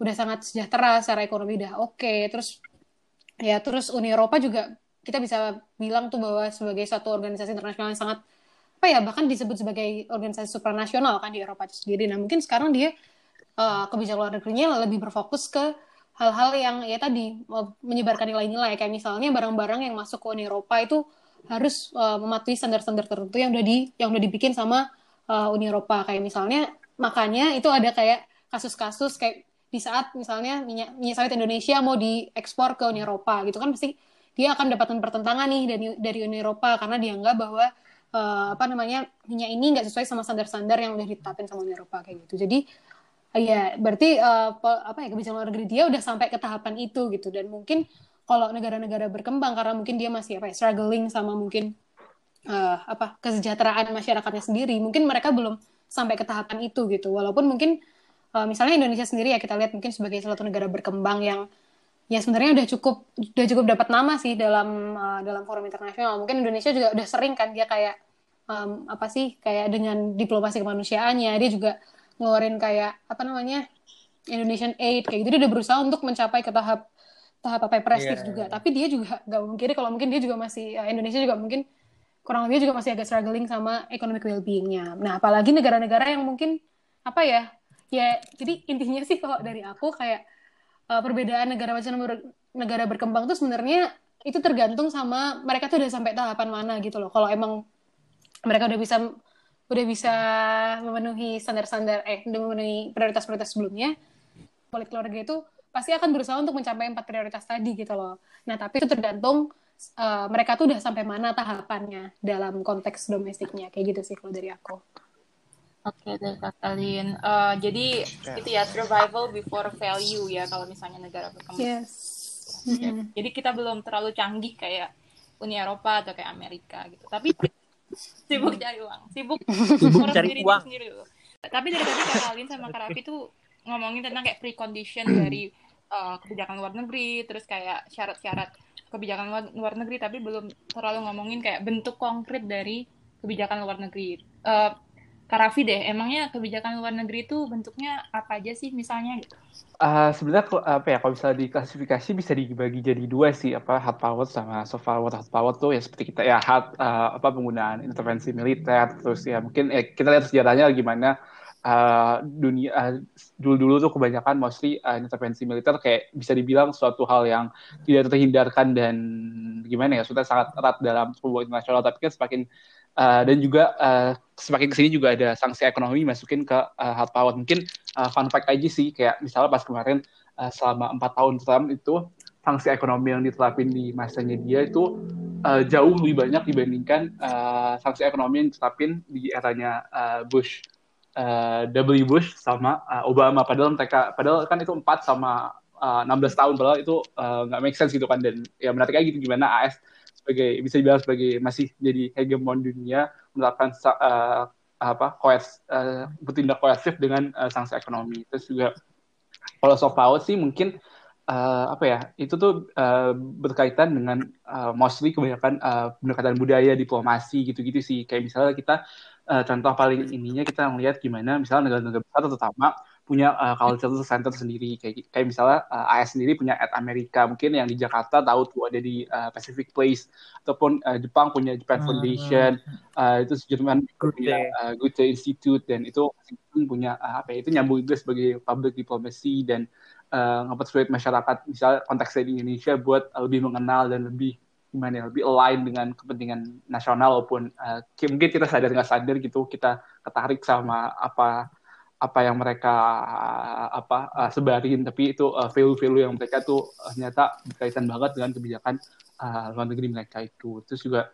udah sangat sejahtera secara ekonomi udah oke. Terus ya terus Uni Eropa juga kita bisa bilang tuh bahwa sebagai satu organisasi internasional yang sangat apa ya bahkan disebut sebagai organisasi supranasional kan di Eropa itu sendiri. Nah mungkin sekarang dia eh, kebijakan luar negerinya lebih berfokus ke hal-hal yang ya tadi menyebarkan nilai-nilai. Kayak misalnya barang-barang yang masuk ke Uni Eropa itu harus eh, mematuhi standar-standar tertentu yang udah di yang udah dibikin sama eh, Uni Eropa. Kayak misalnya makanya itu ada kayak kasus-kasus kayak di saat misalnya minyak, minyak sawit Indonesia mau diekspor ke Uni Eropa gitu kan pasti dia akan mendapatkan pertentangan nih dari dari Uni Eropa karena dianggap bahwa eh, apa namanya minyak ini nggak sesuai sama standar-standar yang udah ditetapin sama Uni Eropa kayak gitu. Jadi ya berarti po- apa ya kebijakan luar negeri dia udah sampai ke tahapan itu gitu. Dan mungkin kalau negara-negara berkembang karena mungkin dia masih apa ya struggling sama mungkin eh, apa kesejahteraan masyarakatnya sendiri mungkin mereka belum sampai ke tahapan itu gitu. Walaupun mungkin eh, misalnya Indonesia sendiri ya kita lihat mungkin sebagai salah satu negara berkembang yang ya sebenarnya udah cukup udah cukup dapat nama sih dalam eh, dalam forum internasional. Mungkin Indonesia juga udah sering kan dia kayak em, apa sih kayak dengan diplomasi kemanusiaannya dia juga ngeluarin kayak apa namanya Indonesian Aid kayak gitu dia udah berusaha untuk mencapai ke tahap tahap apa prestis Iya, juga tapi dia juga nggak mungkin kalau mungkin dia juga masih eh, Indonesia juga mungkin kurang lebih juga masih agak struggling sama economic well-being-nya. Nah, apalagi negara-negara yang mungkin apa ya? Ya, jadi intinya sih kalau dari aku kayak eh, perbedaan negara macam negara berkembang tuh sebenarnya itu tergantung sama mereka tuh udah sampai tahapan mana gitu loh. Kalau emang mereka udah bisa udah bisa memenuhi standar-standar eh udah memenuhi prioritas-prioritas sebelumnya, politik luar negeri itu pasti akan berusaha untuk mencapai empat prioritas tadi gitu loh. Nah, tapi itu tergantung eh, mereka tuh udah sampai mana tahapannya dalam konteks domestiknya kayak gitu sih kalau dari aku. Oke deh Kak Kalin. Eh, jadi itu ya survival before value ya kalau misalnya negara berkembang. Yes. Mm. Jadi kita belum terlalu canggih kayak Uni Eropa atau kayak Amerika gitu. Tapi sibuk cari uang, sibuk Sibuk cari diri uang. sendiri dulu. Tapi dari tadi Kak Alin sama Kak Raffi tuh ngomongin tentang kayak precondition dari uh, kebijakan luar negeri, terus kayak syarat-syarat kebijakan luar, luar negeri, tapi belum terlalu ngomongin kayak bentuk konkret dari kebijakan luar negeri. Uh, Kak Raffi deh, emangnya kebijakan luar negeri itu bentuknya apa aja sih misalnya? Uh, sebenarnya apa ya kalau misalnya diklasifikasi bisa dibagi jadi dua sih apa hard power sama soft power hard power tuh ya seperti kita ya hard uh, apa penggunaan intervensi militer terus ya mungkin ya, kita lihat sejarahnya gimana uh, dunia uh, dulu-dulu tuh kebanyakan mostly uh, intervensi militer kayak bisa dibilang suatu hal yang tidak terhindarkan dan gimana ya sudah sangat erat dalam sebuah internasional tapi kan semakin Uh, dan juga uh, semakin ke sini juga ada sanksi ekonomi masukin ke uh, hard power. Mungkin uh, fun fact aja sih, kayak misalnya pas kemarin uh, selama empat tahun Trump itu sanksi ekonomi yang diterapin di masanya dia itu uh, jauh lebih banyak dibandingkan uh, sanksi ekonomi yang diterapin di eranya uh, Bush, uh, W. Bush sama uh, Obama. Padahal mereka, padahal kan itu empat sama uh, 16 tahun, padahal itu nggak uh, make sense gitu kan. Dan ya menarik aja gitu gimana AS sebagai bisa dibilang sebagai masih jadi hegemon dunia menerapkan uh, apa koers uh, bertindak koersif dengan uh, sanksi ekonomi. Terus juga kalau soft power sih mungkin uh, apa ya itu tuh uh, berkaitan dengan uh, mostly kebanyakan uh, pendekatan budaya diplomasi gitu-gitu sih. Kayak misalnya kita uh, contoh paling ininya kita melihat gimana misalnya negara-negara besar terutama punya uh, culture center sendiri. Kayak kayak misalnya uh, AS sendiri punya at Amerika mungkin yang di Jakarta tahu tuh ada di uh, Pacific Place ataupun uh, Jepang punya Japan Foundation. Uh, itu Jerman punya uh, Goethe Institute dan itu punya uh, apa ya itu nyambung juga sebagai public diplomacy dan uh, ngepersuade masyarakat misalnya konteksnya di Indonesia buat uh, lebih mengenal dan lebih gimana ya, lebih align dengan kepentingan nasional walaupun uh, mungkin kita sadar nggak sadar gitu kita ketarik sama apa apa yang mereka apa uh, sebarin. Tapi itu uh, value-value yang mereka tuh uh, ternyata berkaitan banget dengan kebijakan uh, luar negeri mereka itu. Terus juga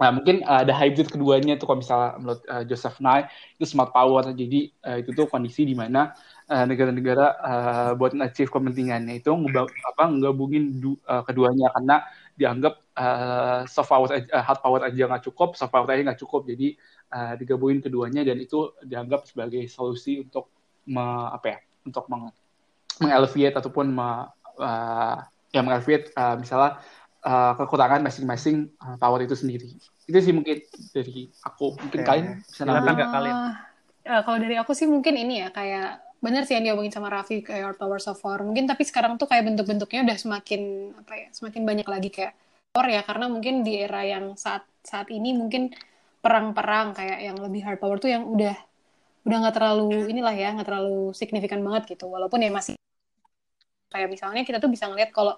Nah, mungkin uh, ada hybrid keduanya tuh kalau misalnya menurut uh, Joseph Nye itu smart power. Jadi uh, itu tuh kondisi di mana negara-negara uh, buat achieve kepentingannya itu ngubah, apa ngabungin uh, keduanya. Karena dianggap uh, soft power uh, hard power aja nggak cukup, soft power aja nggak cukup. Jadi uh, digabungin keduanya dan itu dianggap sebagai solusi untuk me, apa ya untuk meng, mengelevate ataupun me, uh, ya mengelevate uh, misalnya uh, kekurangan masing-masing uh, power itu sendiri. Itu sih mungkin dari aku. Mungkin okay. kalian bisa nambah nggak kalian? Uh, kalau dari aku sih mungkin ini ya kayak benar sih yang diomongin sama Raffi kayak Power of War mungkin tapi sekarang tuh kayak bentuk-bentuknya udah semakin apa ya semakin banyak lagi kayak power ya karena mungkin di era yang saat saat ini mungkin perang-perang kayak yang lebih hard power tuh yang udah udah nggak terlalu inilah ya nggak terlalu signifikan banget gitu. Walaupun ya masih kayak misalnya kita tuh bisa ngeliat kalau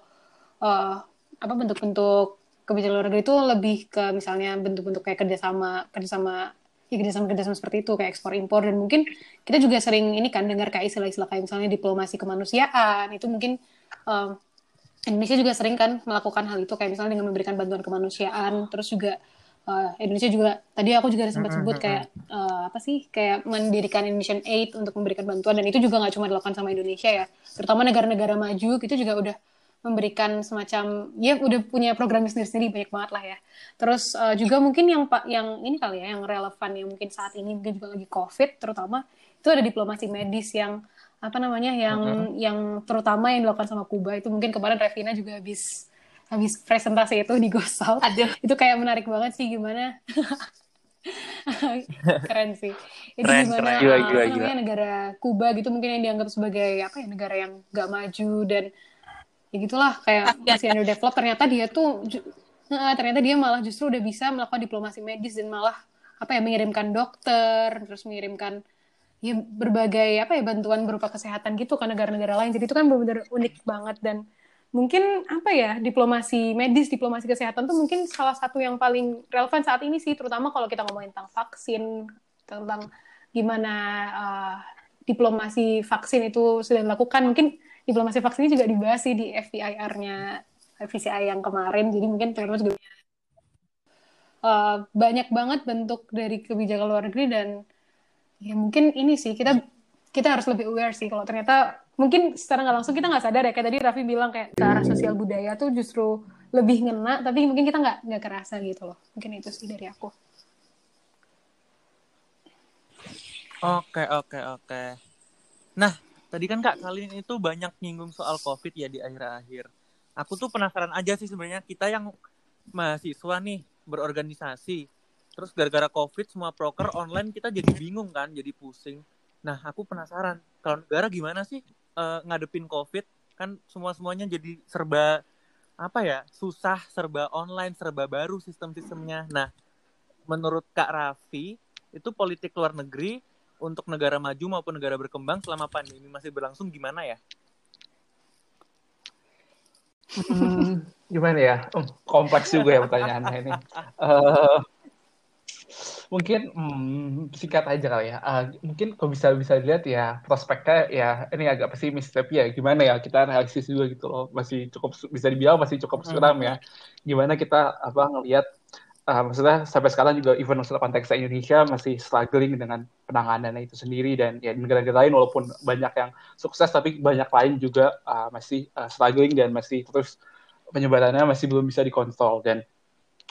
uh, apa bentuk-bentuk kebijakan luar negeri itu lebih ke misalnya bentuk-bentuk kayak kerjasama kerjasama ya kerjasama kerjasama seperti itu kayak ekspor impor. Dan mungkin kita juga sering ini kan dengar kayak istilah-istilah kayak misalnya diplomasi kemanusiaan. Itu mungkin um, Indonesia juga sering kan melakukan hal itu kayak misalnya dengan memberikan bantuan kemanusiaan terus juga uh, Indonesia juga tadi aku juga sempat sebut kayak uh, apa sih kayak mendirikan Indonesian Aid untuk memberikan bantuan dan itu juga nggak cuma dilakukan sama Indonesia ya. Terutama negara-negara maju gitu juga udah memberikan semacam ya udah punya program sendiri-sendiri banyak banget lah ya. Terus uh, juga mungkin yang pak yang ini kali ya yang relevan yang mungkin saat ini mungkin juga lagi covid terutama itu ada diplomasi medis yang apa namanya yang uh -huh. yang terutama yang dilakukan sama Kuba itu mungkin kemarin Revina juga habis habis presentasi itu di Gosal. Aduh. Itu kayak menarik banget sih gimana. keren sih. Itu keren, gimana keren. Gila, gila, namanya negara Kuba gitu mungkin yang dianggap sebagai apa ya negara yang gak maju dan ya gitulah kayak masih underdeveloped ternyata dia tuh uh, ternyata dia malah justru udah bisa melakukan diplomasi medis dan malah apa ya mengirimkan dokter terus mengirimkan ya berbagai apa ya bantuan berupa kesehatan gitu ke negara-negara lain. Jadi itu kan benar-benar unik banget. Dan mungkin apa ya diplomasi medis diplomasi kesehatan tuh mungkin salah satu yang paling relevan saat ini sih. Terutama kalau kita ngomongin tentang vaksin tentang gimana uh, diplomasi vaksin itu sudah dilakukan. Mungkin diplomasi vaksin ini juga dibahas sih di FVIR-nya FVCI yang kemarin. Jadi mungkin teman-teman juga uh, banyak banget bentuk dari kebijakan luar negeri dan ya mungkin ini sih kita kita harus lebih aware sih kalau ternyata mungkin secara nggak langsung kita nggak sadar ya kayak tadi Raffi bilang kayak ke arah sosial budaya tuh justru lebih ngena tapi mungkin kita nggak nggak kerasa gitu loh mungkin itu sih dari aku Oke, oke, oke. Nah, tadi kan Kak kalian itu banyak nyinggung soal COVID ya di akhir-akhir. Aku tuh penasaran aja sih sebenarnya kita yang mahasiswa nih berorganisasi. Terus gara-gara COVID semua proker online kita jadi bingung kan, jadi pusing. Nah, aku penasaran kalau negara gimana sih eh, ngadepin COVID? Kan semua-semuanya jadi serba apa ya? Susah, serba online, serba baru sistem-sistemnya. Nah, menurut Kak Raffi, itu politik luar negeri untuk negara maju maupun negara berkembang selama pandemi masih berlangsung gimana ya? Hmm, gimana ya? Hmm, kompleks juga ya pertanyaannya ini. Eh, mungkin hmm, singkat aja kali ya. Uh, mungkin kalau bisa bisa dilihat ya prospeknya ya ini agak pesimis tapi ya gimana ya kita realistis juga gitu loh. Masih cukup bisa dibilang masih cukup suram ya. Gimana kita apa ngelihat uh, maksudnya sampai sekarang juga even masalah konteksnya Indonesia masih struggling dengan penanganannya itu sendiri dan ya negara-negara lain walaupun banyak yang sukses tapi banyak lain juga uh, masih uh, struggling dan masih terus penyebarannya masih belum bisa dikontrol dan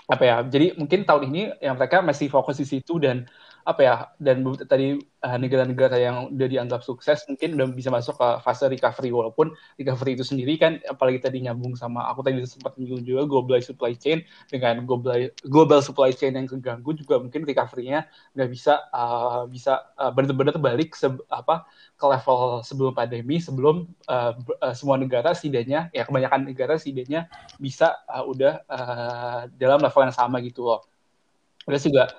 apa ya? Jadi mungkin tahun ini yang mereka masih fokus di situ dan apa ya dan tadi uh, negara-negara yang udah dianggap sukses mungkin udah bisa masuk ke fase recovery walaupun recovery itu sendiri kan apalagi tadi nyambung sama aku tadi sempat menyinggung juga global supply chain dengan global global supply chain yang keganggu juga mungkin recovery-nya nggak bisa uh, bisa uh, benar-benar balik se apa ke level sebelum pandemi sebelum uh, uh, semua negara setidaknya ya kebanyakan negara setidaknya bisa uh, udah uh, dalam level yang sama gitu loh. Terus juga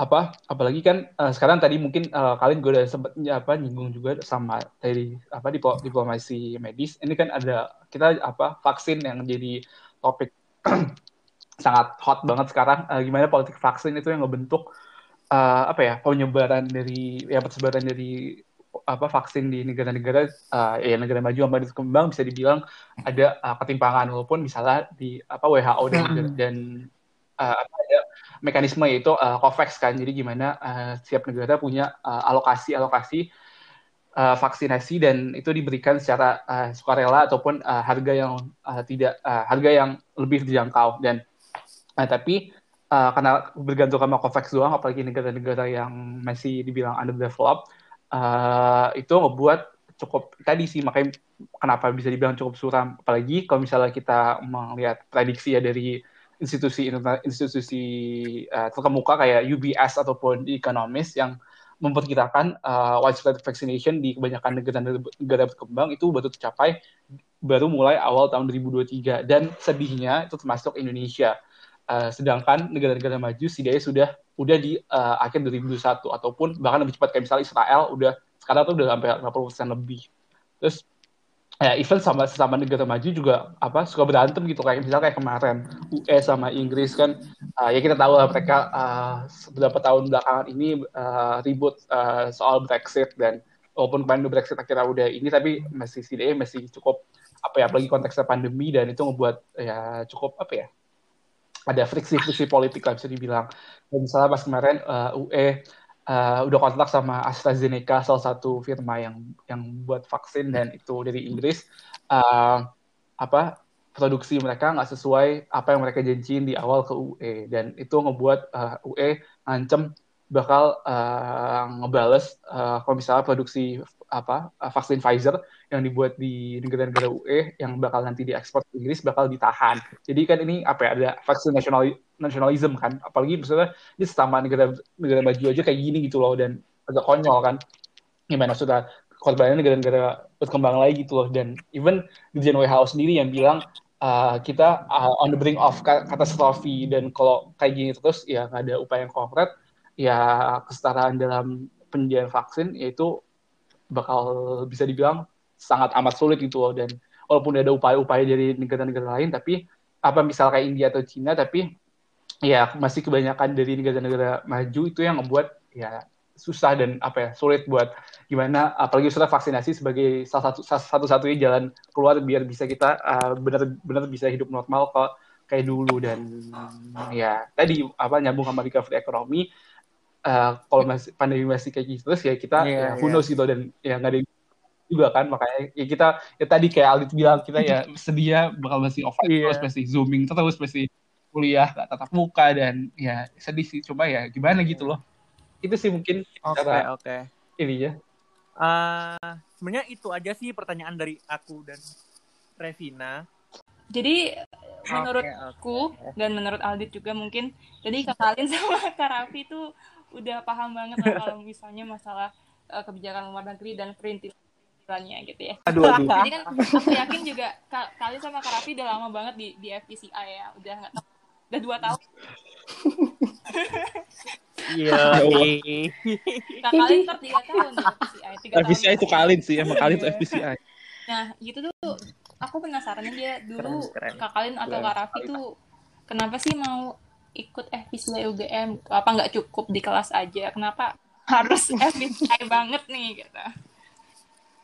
apa? Apalagi kan uh, sekarang tadi mungkin uh, kalian gue udah sempat apa nyinggung juga sama dari apa diplomasi medis. Ini kan ada kita apa vaksin yang jadi topik sangat hot banget sekarang. Uh, gimana politik vaksin itu yang ngebentuk uh, apa ya penyebaran dari ya persebaran dari apa vaksin di negara-negara uh, ya negara maju sama berkembang bisa dibilang ada uh, ketimpangan. Walaupun misalnya di apa WHO dan dan uh, apa ya mekanisme yaitu uh, COVAX kan. Jadi gimana uh, setiap negara punya alokasi-alokasi uh, uh, vaksinasi dan itu diberikan secara uh, sukarela ataupun uh, harga yang uh, tidak uh, harga yang lebih terjangkau dan uh, tapi uh, karena bergantung sama COVAX doang apalagi negara-negara yang masih dibilang underdeveloped uh, itu ngebuat cukup tadi sih. Makanya kenapa bisa dibilang cukup suram. Apalagi kalau misalnya kita melihat prediksi ya dari institusi institusi uh, terkemuka kayak UBS ataupun Economist yang memperkirakan uh, widespread vaccination di kebanyakan negara-negara berkembang itu baru tercapai baru mulai awal tahun 2023 dan sedihnya itu termasuk Indonesia. Uh, sedangkan negara-negara maju setidaknya sudah udah di uh, akhir 2021 ataupun bahkan lebih cepat kayak misalnya Israel udah sekarang tuh udah sampai 50% lebih. Terus ya event sama sama negara maju juga apa suka berantem gitu. Kayak misalnya kayak kemarin UE sama Inggris kan uh, ya kita tahu lah mereka uh, beberapa tahun belakangan ini uh, ribut uh, soal Brexit dan walaupun kemarin Brexit akhirnya udah ini tapi masih setidaknya masih cukup apa ya apalagi konteksnya pandemi dan itu ngebuat ya cukup apa ya ada friksi-friksi politik lah bisa dibilang. Dan misalnya pas kemarin uh, UE uh, udah kontak sama AstraZeneca salah satu firma yang yang buat vaksin dan itu dari Inggris. Uh, apa produksi mereka nggak sesuai apa yang mereka janjiin di awal ke UE dan itu ngebuat uh, UE ngancem bakal uh, ngebales uh, kalau misalnya produksi apa uh, vaksin Pfizer yang dibuat di negara-negara UE yang bakal nanti diekspor ke Inggris bakal ditahan. Jadi kan ini apa ya ada vaksin nasional nasionalisme kan, apalagi misalnya ini sama negara negara maju aja kayak gini gitu loh dan agak konyol kan. Gimana sudah korbannya negara-negara berkembang lagi gitu loh dan even Dirjen WHO sendiri yang bilang uh, kita uh, on the brink of katastrofi dan kalau kayak gini terus ya nggak ada upaya yang konkret ya kesetaraan dalam penyediaan vaksin yaitu bakal bisa dibilang sangat amat sulit gitu loh. Dan walaupun ada upaya-upaya dari negara-negara lain tapi apa misal kayak India atau Cina tapi ya masih kebanyakan dari negara-negara maju itu yang membuat ya susah dan apa ya sulit buat gimana apalagi sudah vaksinasi sebagai salah satu satu-satunya jalan keluar biar bisa kita uh, benar-benar bisa hidup normal kok kayak dulu. Dan ya tadi apa nyambung sama recovery ekonomi uh, kalau masih pandemi masih kayak gitu terus ya kita yeah, ya, who knows yeah. gitu dan ya nggak ada juga kan makanya ya kita ya tadi kayak Alit bilang kita ya sedia bakal masih offline yeah. terus masih zooming terus masih kuliah tatap muka dan ya sedih sih coba ya gimana gitu loh itu sih mungkin oke okay, oke okay. ininya. Eh, sebenarnya itu aja sih pertanyaan dari aku dan Revina. Jadi menurutku dan menurut Aldit juga mungkin jadi Kak sama Kak Raffi tuh udah paham banget lah kalau misalnya masalah eh, kebijakan luar negeri dan perintilannya gitu ya. Aduh, aduh. Jadi kan aku yakin juga Kak Kalin sama Kak Raffi udah lama banget di di FPCI ya, udah nggak udah dua tahun. Iya. Kak Kalin ntar tiga tahun di FPCI, tiga tahun. FPCI itu Kalin sih, emang Kalin itu Iya. FPCI. Nah, gitu tuh aku penasaran aja dulu Keren, keren. Kak Kalin atau Keren Kak Raffi tuh kenapa sih mau ikut FPCI UGM? Apa nggak cukup di kelas aja? Kenapa harus FPCI banget nih gitu?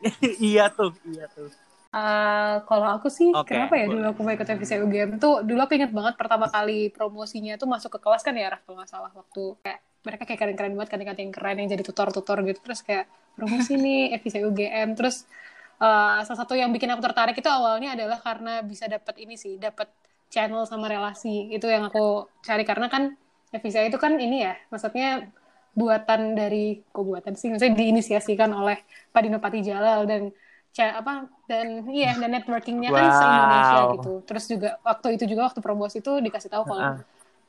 iya tuh, iya tuh. Eh, kalau aku sih, Oke, kenapa ya boleh. dulu aku mau ikut FVC UGM tuh, dulu aku inget banget pertama kali promosinya tuh masuk ke kelas kan ya, Raf, kalau nggak salah, waktu kayak mereka kayak keren-keren banget, kan yang keren yang jadi tutor-tutor gitu, terus kayak promosi nih FVC UGM, terus eh, salah satu yang bikin aku tertarik itu awalnya adalah karena bisa dapat ini sih, dapat channel sama relasi, itu yang aku cari karena kan FVC itu kan ini ya, maksudnya buatan dari kok buatan sih maksudnya diinisiasikan oleh Pak Dino Patijalal dan apa dan iya dan networkingnya kan se Indonesia Wow. gitu terus juga waktu itu juga waktu promosi itu dikasih tahu kalau Ah.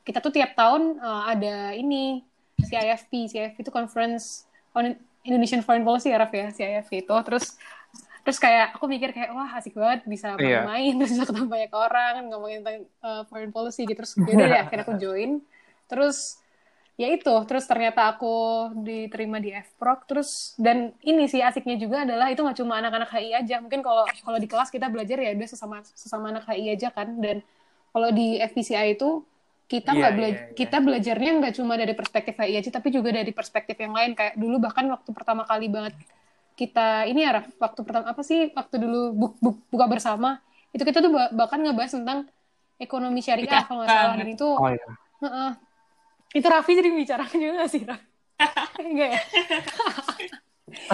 kita tuh tiap tahun uh, ada ini CIFP CIFP itu Conference on Indonesian Foreign Policy ya Raf ya CIFP itu terus terus kayak aku mikir kayak wah asik banget bisa Iya. main terus bisa ketemu banyak orang ngomongin tentang uh, foreign policy gitu. Terus yaudah deh akhirnya aku join. Terus ya itu. Terus ternyata aku diterima di FPROK terus dan ini sih asiknya juga adalah itu nggak cuma anak-anak HI aja. Mungkin kalau kalau di kelas kita belajar ya udah sesama sesama anak HI aja kan. Dan kalau di FPCI itu kita Iya, nggak iya, belajar iya. kita belajarnya nggak cuma dari perspektif HI aja tapi juga dari perspektif yang lain. Kayak dulu bahkan waktu pertama kali banget kita ini ya Raf, waktu pertama apa sih waktu dulu buk, buk- buka bersama itu kita tuh ba- bahkan ngebahas tentang ekonomi syariah kalau nggak salah dan itu Oh iya. Heeh. Itu Raffi jadi bicara juga gak sih, Raffi? enggak ya?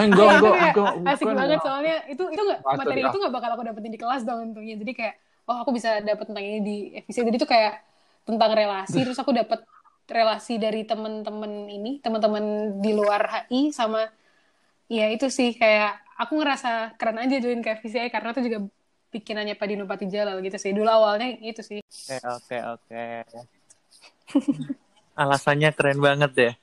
Enggak, enggak, enggak, Asik bukan. banget soalnya itu itu nggak Masa materi ya? itu nggak bakal aku dapetin di kelas dong untungnya. Jadi kayak oh aku bisa dapet tentang ini di FVC. Jadi itu kayak tentang relasi terus aku dapet relasi dari temen-temen ini, teman-teman di luar HI sama ya itu sih kayak aku ngerasa keren aja join ke FVCI karena itu juga bikinannya Pak Dino Patijalal gitu sih. Dulu awalnya itu sih. Oke, oke, oke. Alasannya keren banget deh.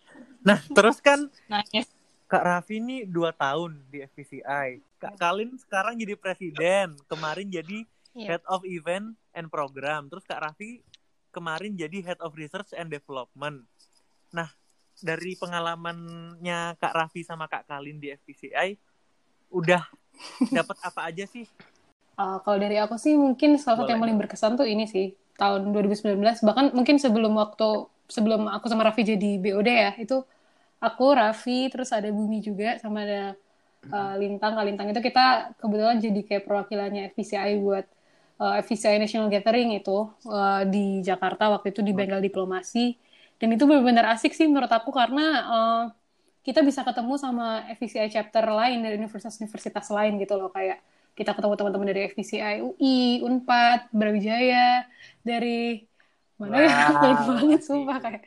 Nah, terus kan Nangis. Kak Raffi ini dua tahun di FPCI. Kak Kalin sekarang jadi presiden. Kemarin jadi Iya. head of event and program. Terus Kak Raffi kemarin jadi head of research and development. Nah, dari pengalamannya Kak Raffi sama Kak Kalin di FPCI, udah dapat apa aja sih? Uh, kalau dari aku sih mungkin salah satu yang paling berkesan tuh ini sih tahun 2019 bahkan mungkin sebelum waktu sebelum aku sama Raffi jadi BOD ya itu aku Raffi terus ada Bumi juga sama ada uh, Lintang. Kak Lintang itu kita kebetulan jadi kayak perwakilannya FPCI buat uh, FPCI National Gathering itu uh, di Jakarta. Waktu itu di Bengal Diplomasi dan itu benar-benar asik sih menurut aku karena uh, kita bisa ketemu sama FPCI chapter lain dari universitas-universitas lain gitu loh. Kayak kita ketemu teman-teman dari FPCI UI, Unpad, Brawijaya, dari mana ya? Banyak banget sumpah. Kayak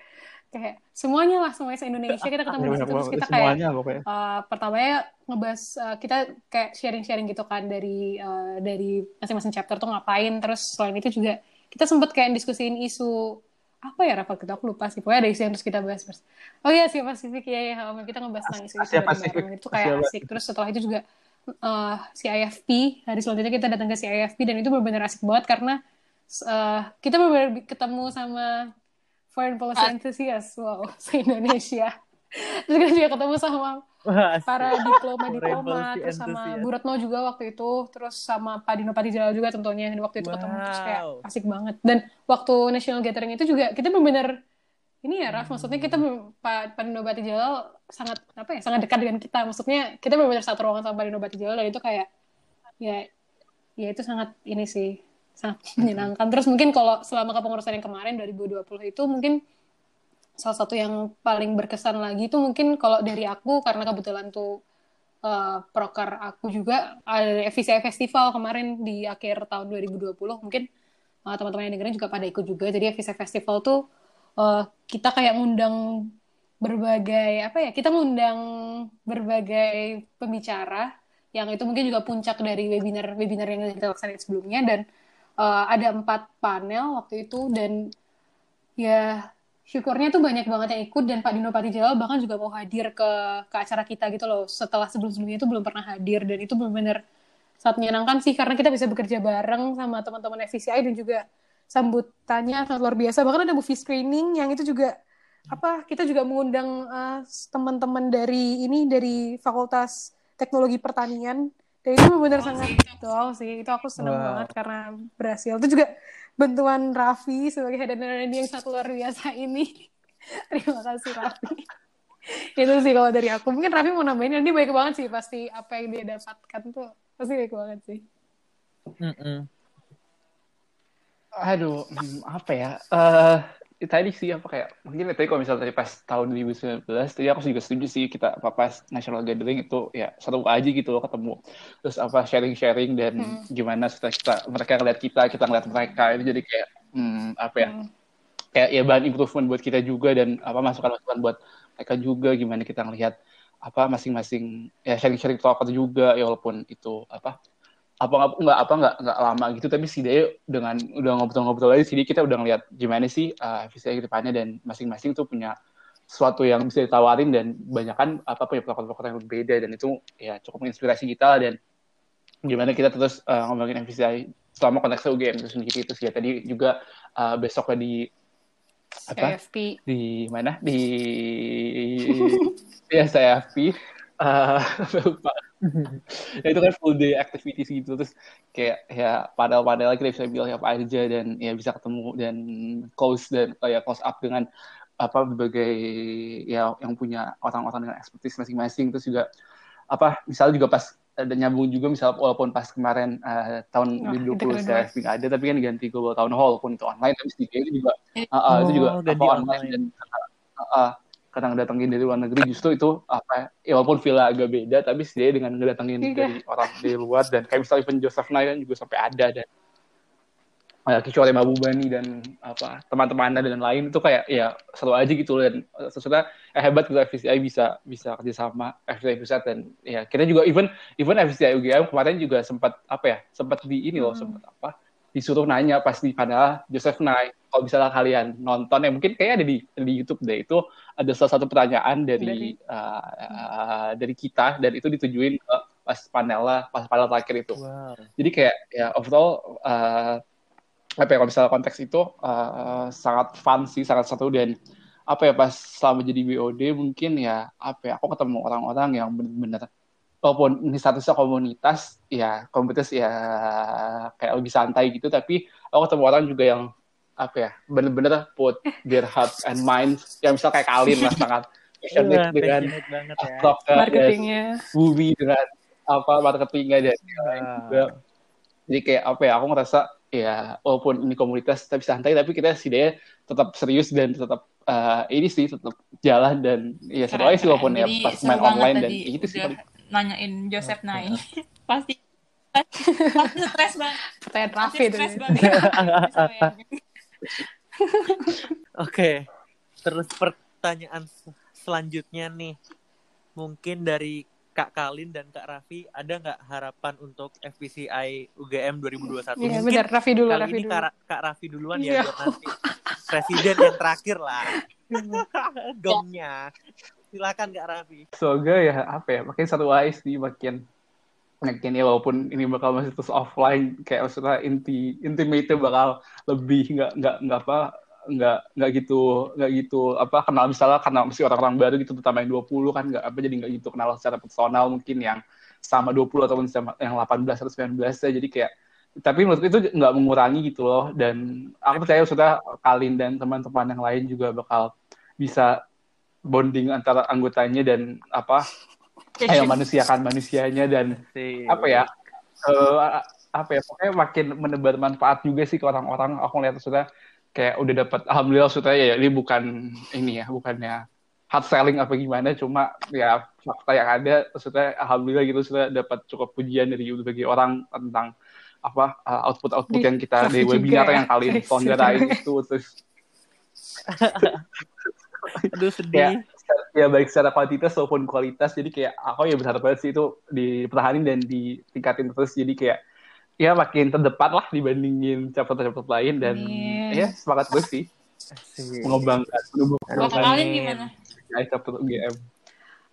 kayak semuanya lah semuanya se Indonesia kita ketemu di situ. Terus kita kayak uh, pertamanya ngebahas uh, kita kayak sharing-sharing gitu kan dari uh, dari masing-masing chapter tuh ngapain. Terus selain itu juga kita sempet kayak diskusiin isu apa ya Rafa kita aku lupa sih. Pokoknya ada isu yang terus kita bahas first. oh iya Asia Pasifik. Ya ya kita ngebahas tentang isu-isu Asia. Pasifik. itu kayak Asia asik. Terus setelah itu juga uh, CIFP hari selanjutnya kita datang ke CIFP dan itu benar-benar asik banget karena uh, kita benar-benar ketemu sama foreign policy enthusiast wow se Indonesia terus kita juga ketemu sama para diploma diploma terus sama enthusiast. Bu Retno juga waktu itu terus sama Pak Dino Patijalal juga tentunya. Waktu itu ketemu terus kayak Wow. asik banget. Dan waktu national gathering itu juga kita benar-benar ini ya Raf maksudnya kita Pak Pak Dino Patijalal sangat apa ya sangat dekat dengan kita. Maksudnya kita benar-benar satu ruangan sama Pak Dino Patijalal dan itu kayak ya ya itu sangat ini sih sangat menyenangkan. Terus mungkin kalau selama kepengurusan yang kemarin 2020 itu mungkin salah satu yang paling berkesan lagi itu mungkin kalau dari aku karena kebetulan tuh uh, proker aku juga ada FVCI Festival kemarin di akhir tahun 2020 mungkin uh, teman-teman yang dengerin juga pada ikut juga. Jadi FVCI Festival tuh uh, kita kayak ngundang berbagai apa ya kita mengundang berbagai pembicara yang itu mungkin juga puncak dari webinar webinar yang kita laksanain sebelumnya. Dan uh, ada empat panel waktu itu dan ya syukurnya tuh banyak banget yang ikut dan Pak Dino Patijala bahkan juga mau hadir ke ke acara kita gitu loh. Setelah sebelum-sebelumnya itu belum pernah hadir dan itu benar-benar sangat menyenangkan sih karena kita bisa bekerja bareng sama teman-teman FCCI dan juga sambutannya sangat luar biasa. Bahkan ada movie screening yang itu juga apa kita juga mengundang uh, teman-teman dari ini dari Fakultas Teknologi Pertanian. Dan itu benar-benar oh, sangat wow. sih. Itu aku senang wow. banget karena berhasil. Itu juga bantuan Raffi sebagai head and yang satu luar biasa ini. Terima kasih Raffi. Itu sih kalau dari aku. Mungkin Raffi mau nambahin ini baik banget sih pasti apa yang dia dapatkan tuh. Pasti baik banget sih. Mm -mm. aduh hmm, apa ya? Uh, tadi sih apa kayak mungkin tadi kalau misalnya tadi pas tahun 2019 tadi aku juga setuju sih kita apa pas national gathering itu ya satu aja gitu loh ketemu terus apa sharing sharing dan hmm. gimana setelah kita mereka ngeliat kita kita ngeliat mereka itu jadi kayak hmm, apa ya hmm. kayak ya bahan improvement buat kita juga dan apa masukan masukan buat mereka juga gimana kita ngelihat apa masing-masing ya sharing sharing talk juga ya walaupun itu apa apa nggak apa nggak nggak lama gitu tapi si dia dengan udah ngobrol-ngobrol lagi sih kita udah ngeliat gimana sih uh, visi ke depannya dan masing-masing tuh punya sesuatu yang bisa ditawarin dan banyak kan apa punya pelakon-pelakon yang berbeda dan itu ya cukup menginspirasi kita dan gimana kita terus uh, ngomongin MVCI selama konteks UGM itu sendiri itu sih ya tadi juga uh, besoknya di apa? CFP. di mana? Di ya CFP uh, ya itu kan full day activities gitu. Terus kayak ya padahal-padahal kita bisa bilang apa aja dan ya bisa ketemu dan close dan kayak close up dengan apa berbagai ya yang punya orang-orang dengan expertise masing-masing. Terus juga apa misalnya juga pas ada nyambung juga misal walaupun pas kemarin uh, tahun oh, 2020 saya nggak ada tapi kan ganti global town hall walaupun itu online tapi sedikit itu juga uh, uh, oh, itu juga apa online, online. dan uh, uh, kadang datangin dari luar negeri justru itu apa ya walaupun villa agak beda tapi dia dengan ngedatengin iya. dari orang dari luar dan kayak misalnya Ivan Joseph Nayan juga sampai ada dan uh, Kishore Mabubani dan apa teman-teman anda dan lain itu kayak ya selalu aja gitu dan sesuatu ya, hebat kita FCI bisa bisa kerjasama FCI pusat dan ya kita juga even even FCI UGM kemarin juga sempat apa ya sempat di ini loh hmm. sempat apa disuruh nanya pas di pada Joseph Nye kalau misalnya kalian nonton ya mungkin kayak ada di di YouTube deh. Itu ada salah satu pertanyaan dari dari, uh, uh, dari kita dan itu ditujuin ke pas panel lah pas panel terakhir itu. Wow. jadi kayak ya overall uh, apa ya kalau misalnya konteks itu uh, sangat fun sih sangat satu dan apa ya pas selama jadi BOD mungkin ya apa ya aku ketemu orang-orang yang benar-benar walaupun ini statusnya komunitas ya komunitas ya kayak lebih santai gitu. Tapi aku ketemu orang juga yang apa ya bener-bener put their heart and mind yang misal kayak Kalin lah sangat passionate dengan TikTok ya. marketingnya. movie dengan apa marketingnya dan juga. Jadi kayak apa ya aku ngerasa ya walaupun ini komunitas tapi santai tapi kita sih dia tetap serius dan tetap uh, ini sih tetap jalan dan ya seru aja sih walaupun ya pas main online dan itu sih nanyain Joseph okay. Nai pasti pasti stres banget pertanyaan Raffi itu oke terus pertanyaan selanjutnya nih mungkin dari Kak Kalin dan Kak Raffi ada nggak harapan untuk FPCI UGM 2021? Iya benar, Raffi dulu. Kali Raffi ini dulu. Kak, Kak Raffi duluan ya, biar nanti presiden yang terakhir lah. Gongnya silakan Kak Raffi. Semoga ya apa ya makin satu wise nih makin makin ya walaupun ini bakal masih terus offline kayak maksudnya inti intimate bakal lebih nggak nggak nggak apa nggak nggak gitu nggak gitu apa kenal misalnya karena masih orang-orang baru gitu terutama yang 20 kan nggak apa jadi nggak gitu kenal secara personal mungkin yang sama 20 ataupun sama yang 18 atau 19 ya jadi kayak tapi menurut itu nggak mengurangi gitu loh dan aku percaya sudah Kalin dan teman-teman yang lain juga bakal bisa bonding antara anggotanya dan apa kayak manusiakan manusianya dan si. apa ya uh, apa ya pokoknya makin menebar manfaat juga sih ke orang-orang aku lihat sudah kayak udah dapat alhamdulillah sudah ya ini bukan ini ya bukannya hard selling apa gimana cuma ya fakta yang ada sudah alhamdulillah gitu sudah dapat cukup pujian dari berbagai orang tentang apa uh, output output yang kita di webinar ya. yang kali selenggarain itu terus Aduh sedih. ya baik secara kuantitas maupun kualitas jadi kayak aku ya berharap banget sih itu dipertahanin dan ditingkatin terus jadi kayak ya makin terdepan lah dibandingin chapter-chapter lain dan Amin. ya semangat gue sih mengembangkan Kalau kalian gimana? ya, chapter UGM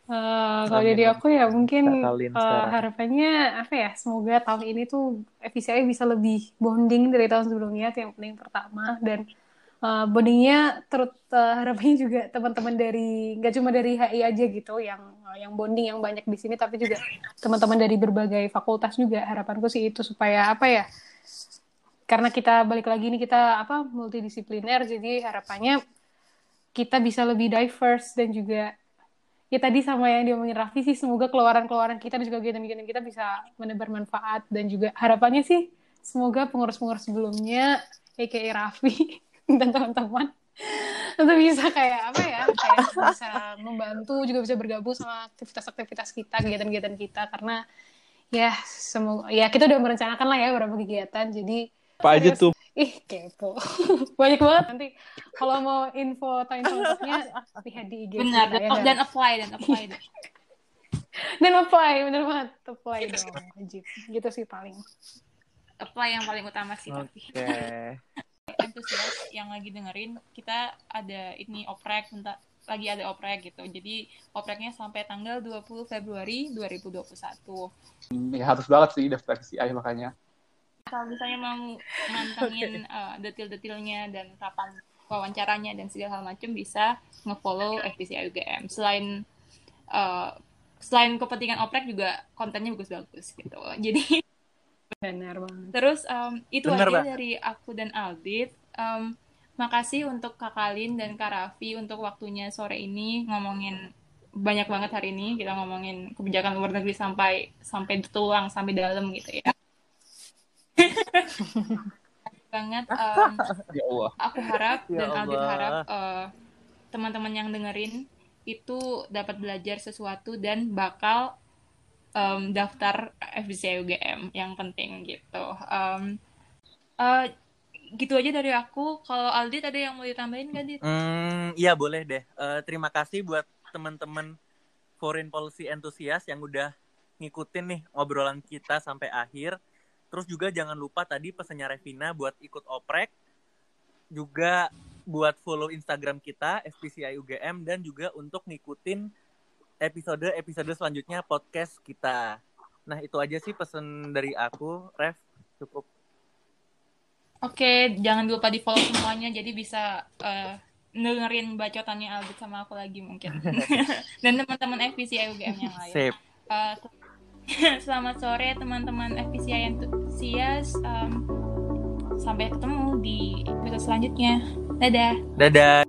Eh, kalau jadi aku ya mungkin sekarang. harapannya apa ya semoga tahun ini tuh FCI bisa lebih bonding dari tahun sebelumnya itu yang paling pertama dan eh, bondingnya terus eh, harapannya juga teman-teman dari nggak cuma dari HI aja gitu yang eh, yang bonding yang banyak di sini tapi juga teman-teman dari berbagai fakultas juga. Harapanku sih itu supaya apa ya karena kita balik lagi nih kita apa multidisipliner jadi harapannya kita bisa lebih diverse dan juga ya tadi sama yang diomongin Raffi sih semoga keluaran-keluaran kita dan juga kegiatan-kegiatan kita bisa menebar manfaat dan juga harapannya sih semoga pengurus-pengurus sebelumnya aka Raffi dan teman-teman. Tentu bisa kayak apa ya kayak bisa membantu juga bisa bergabung sama aktivitas-aktivitas kita kegiatan-kegiatan kita. Karena ya semoga ya kita udah merencanakan lah ya beberapa kegiatan. Jadi apa aja tuh? Ih kepo. Banyak banget. Nanti kalau mau info time contohnya lihat di IG Benar, kita, ya dan, nggak? dan apply dan apply. Deh. dan apply bener banget. Apply dong wajib. Gitu sih paling. Apply yang paling utama sih tapi. Antusias yang lagi dengerin, kita ada ini oprek bentar lagi ada oprek gitu. Jadi opreknya sampai tanggal 20 Februari 2021. ya harus banget sih daftar CI makanya Kalau misalnya mau mantengin uh, detil-detilnya dan kapan wawancaranya dan segala hal macam bisa nge-follow FPCI UGM. Selain uh, selain kepentingan oprek juga kontennya bagus-bagus gitu. Jadi benar banget. Terus um, itu Bener, aja dari aku dan Aldit. Um, makasih untuk Kak Kalin dan Kak Raffi untuk waktunya sore ini ngomongin banyak banget hari ini. Kita ngomongin kebijakan luar negeri sampai sampai tulang sampai dalam gitu ya. banget um, ya Allah. aku harap Ya dan Aldit harap uh, teman-teman yang dengerin itu dapat belajar sesuatu dan bakal um, daftar FBCI UGM yang penting gitu. Um, uh, gitu aja dari aku. Kalau Aldit ada yang mau ditambahin nggak Dit? Hmm, iya boleh deh. Eh, terima kasih buat teman-teman foreign policy enthusiast yang udah ngikutin nih obrolan kita sampai akhir. Terus juga jangan lupa tadi pesannya Revina buat ikut oprek. Juga buat follow Instagram kita FPCI UGM dan juga untuk ngikutin episode-episode selanjutnya podcast kita. Nah, itu aja sih pesan dari aku, Rev. Cukup. Oke, jangan lupa di follow semuanya jadi bisa uh, dengerin bacotannya Aldit sama aku lagi mungkin. dan teman-teman FPCI UGM yang lain. Sip. Uh, selamat sore teman-teman FPCI Enthusiast. Um, sampai ketemu di episode selanjutnya. Dadah. Dadah.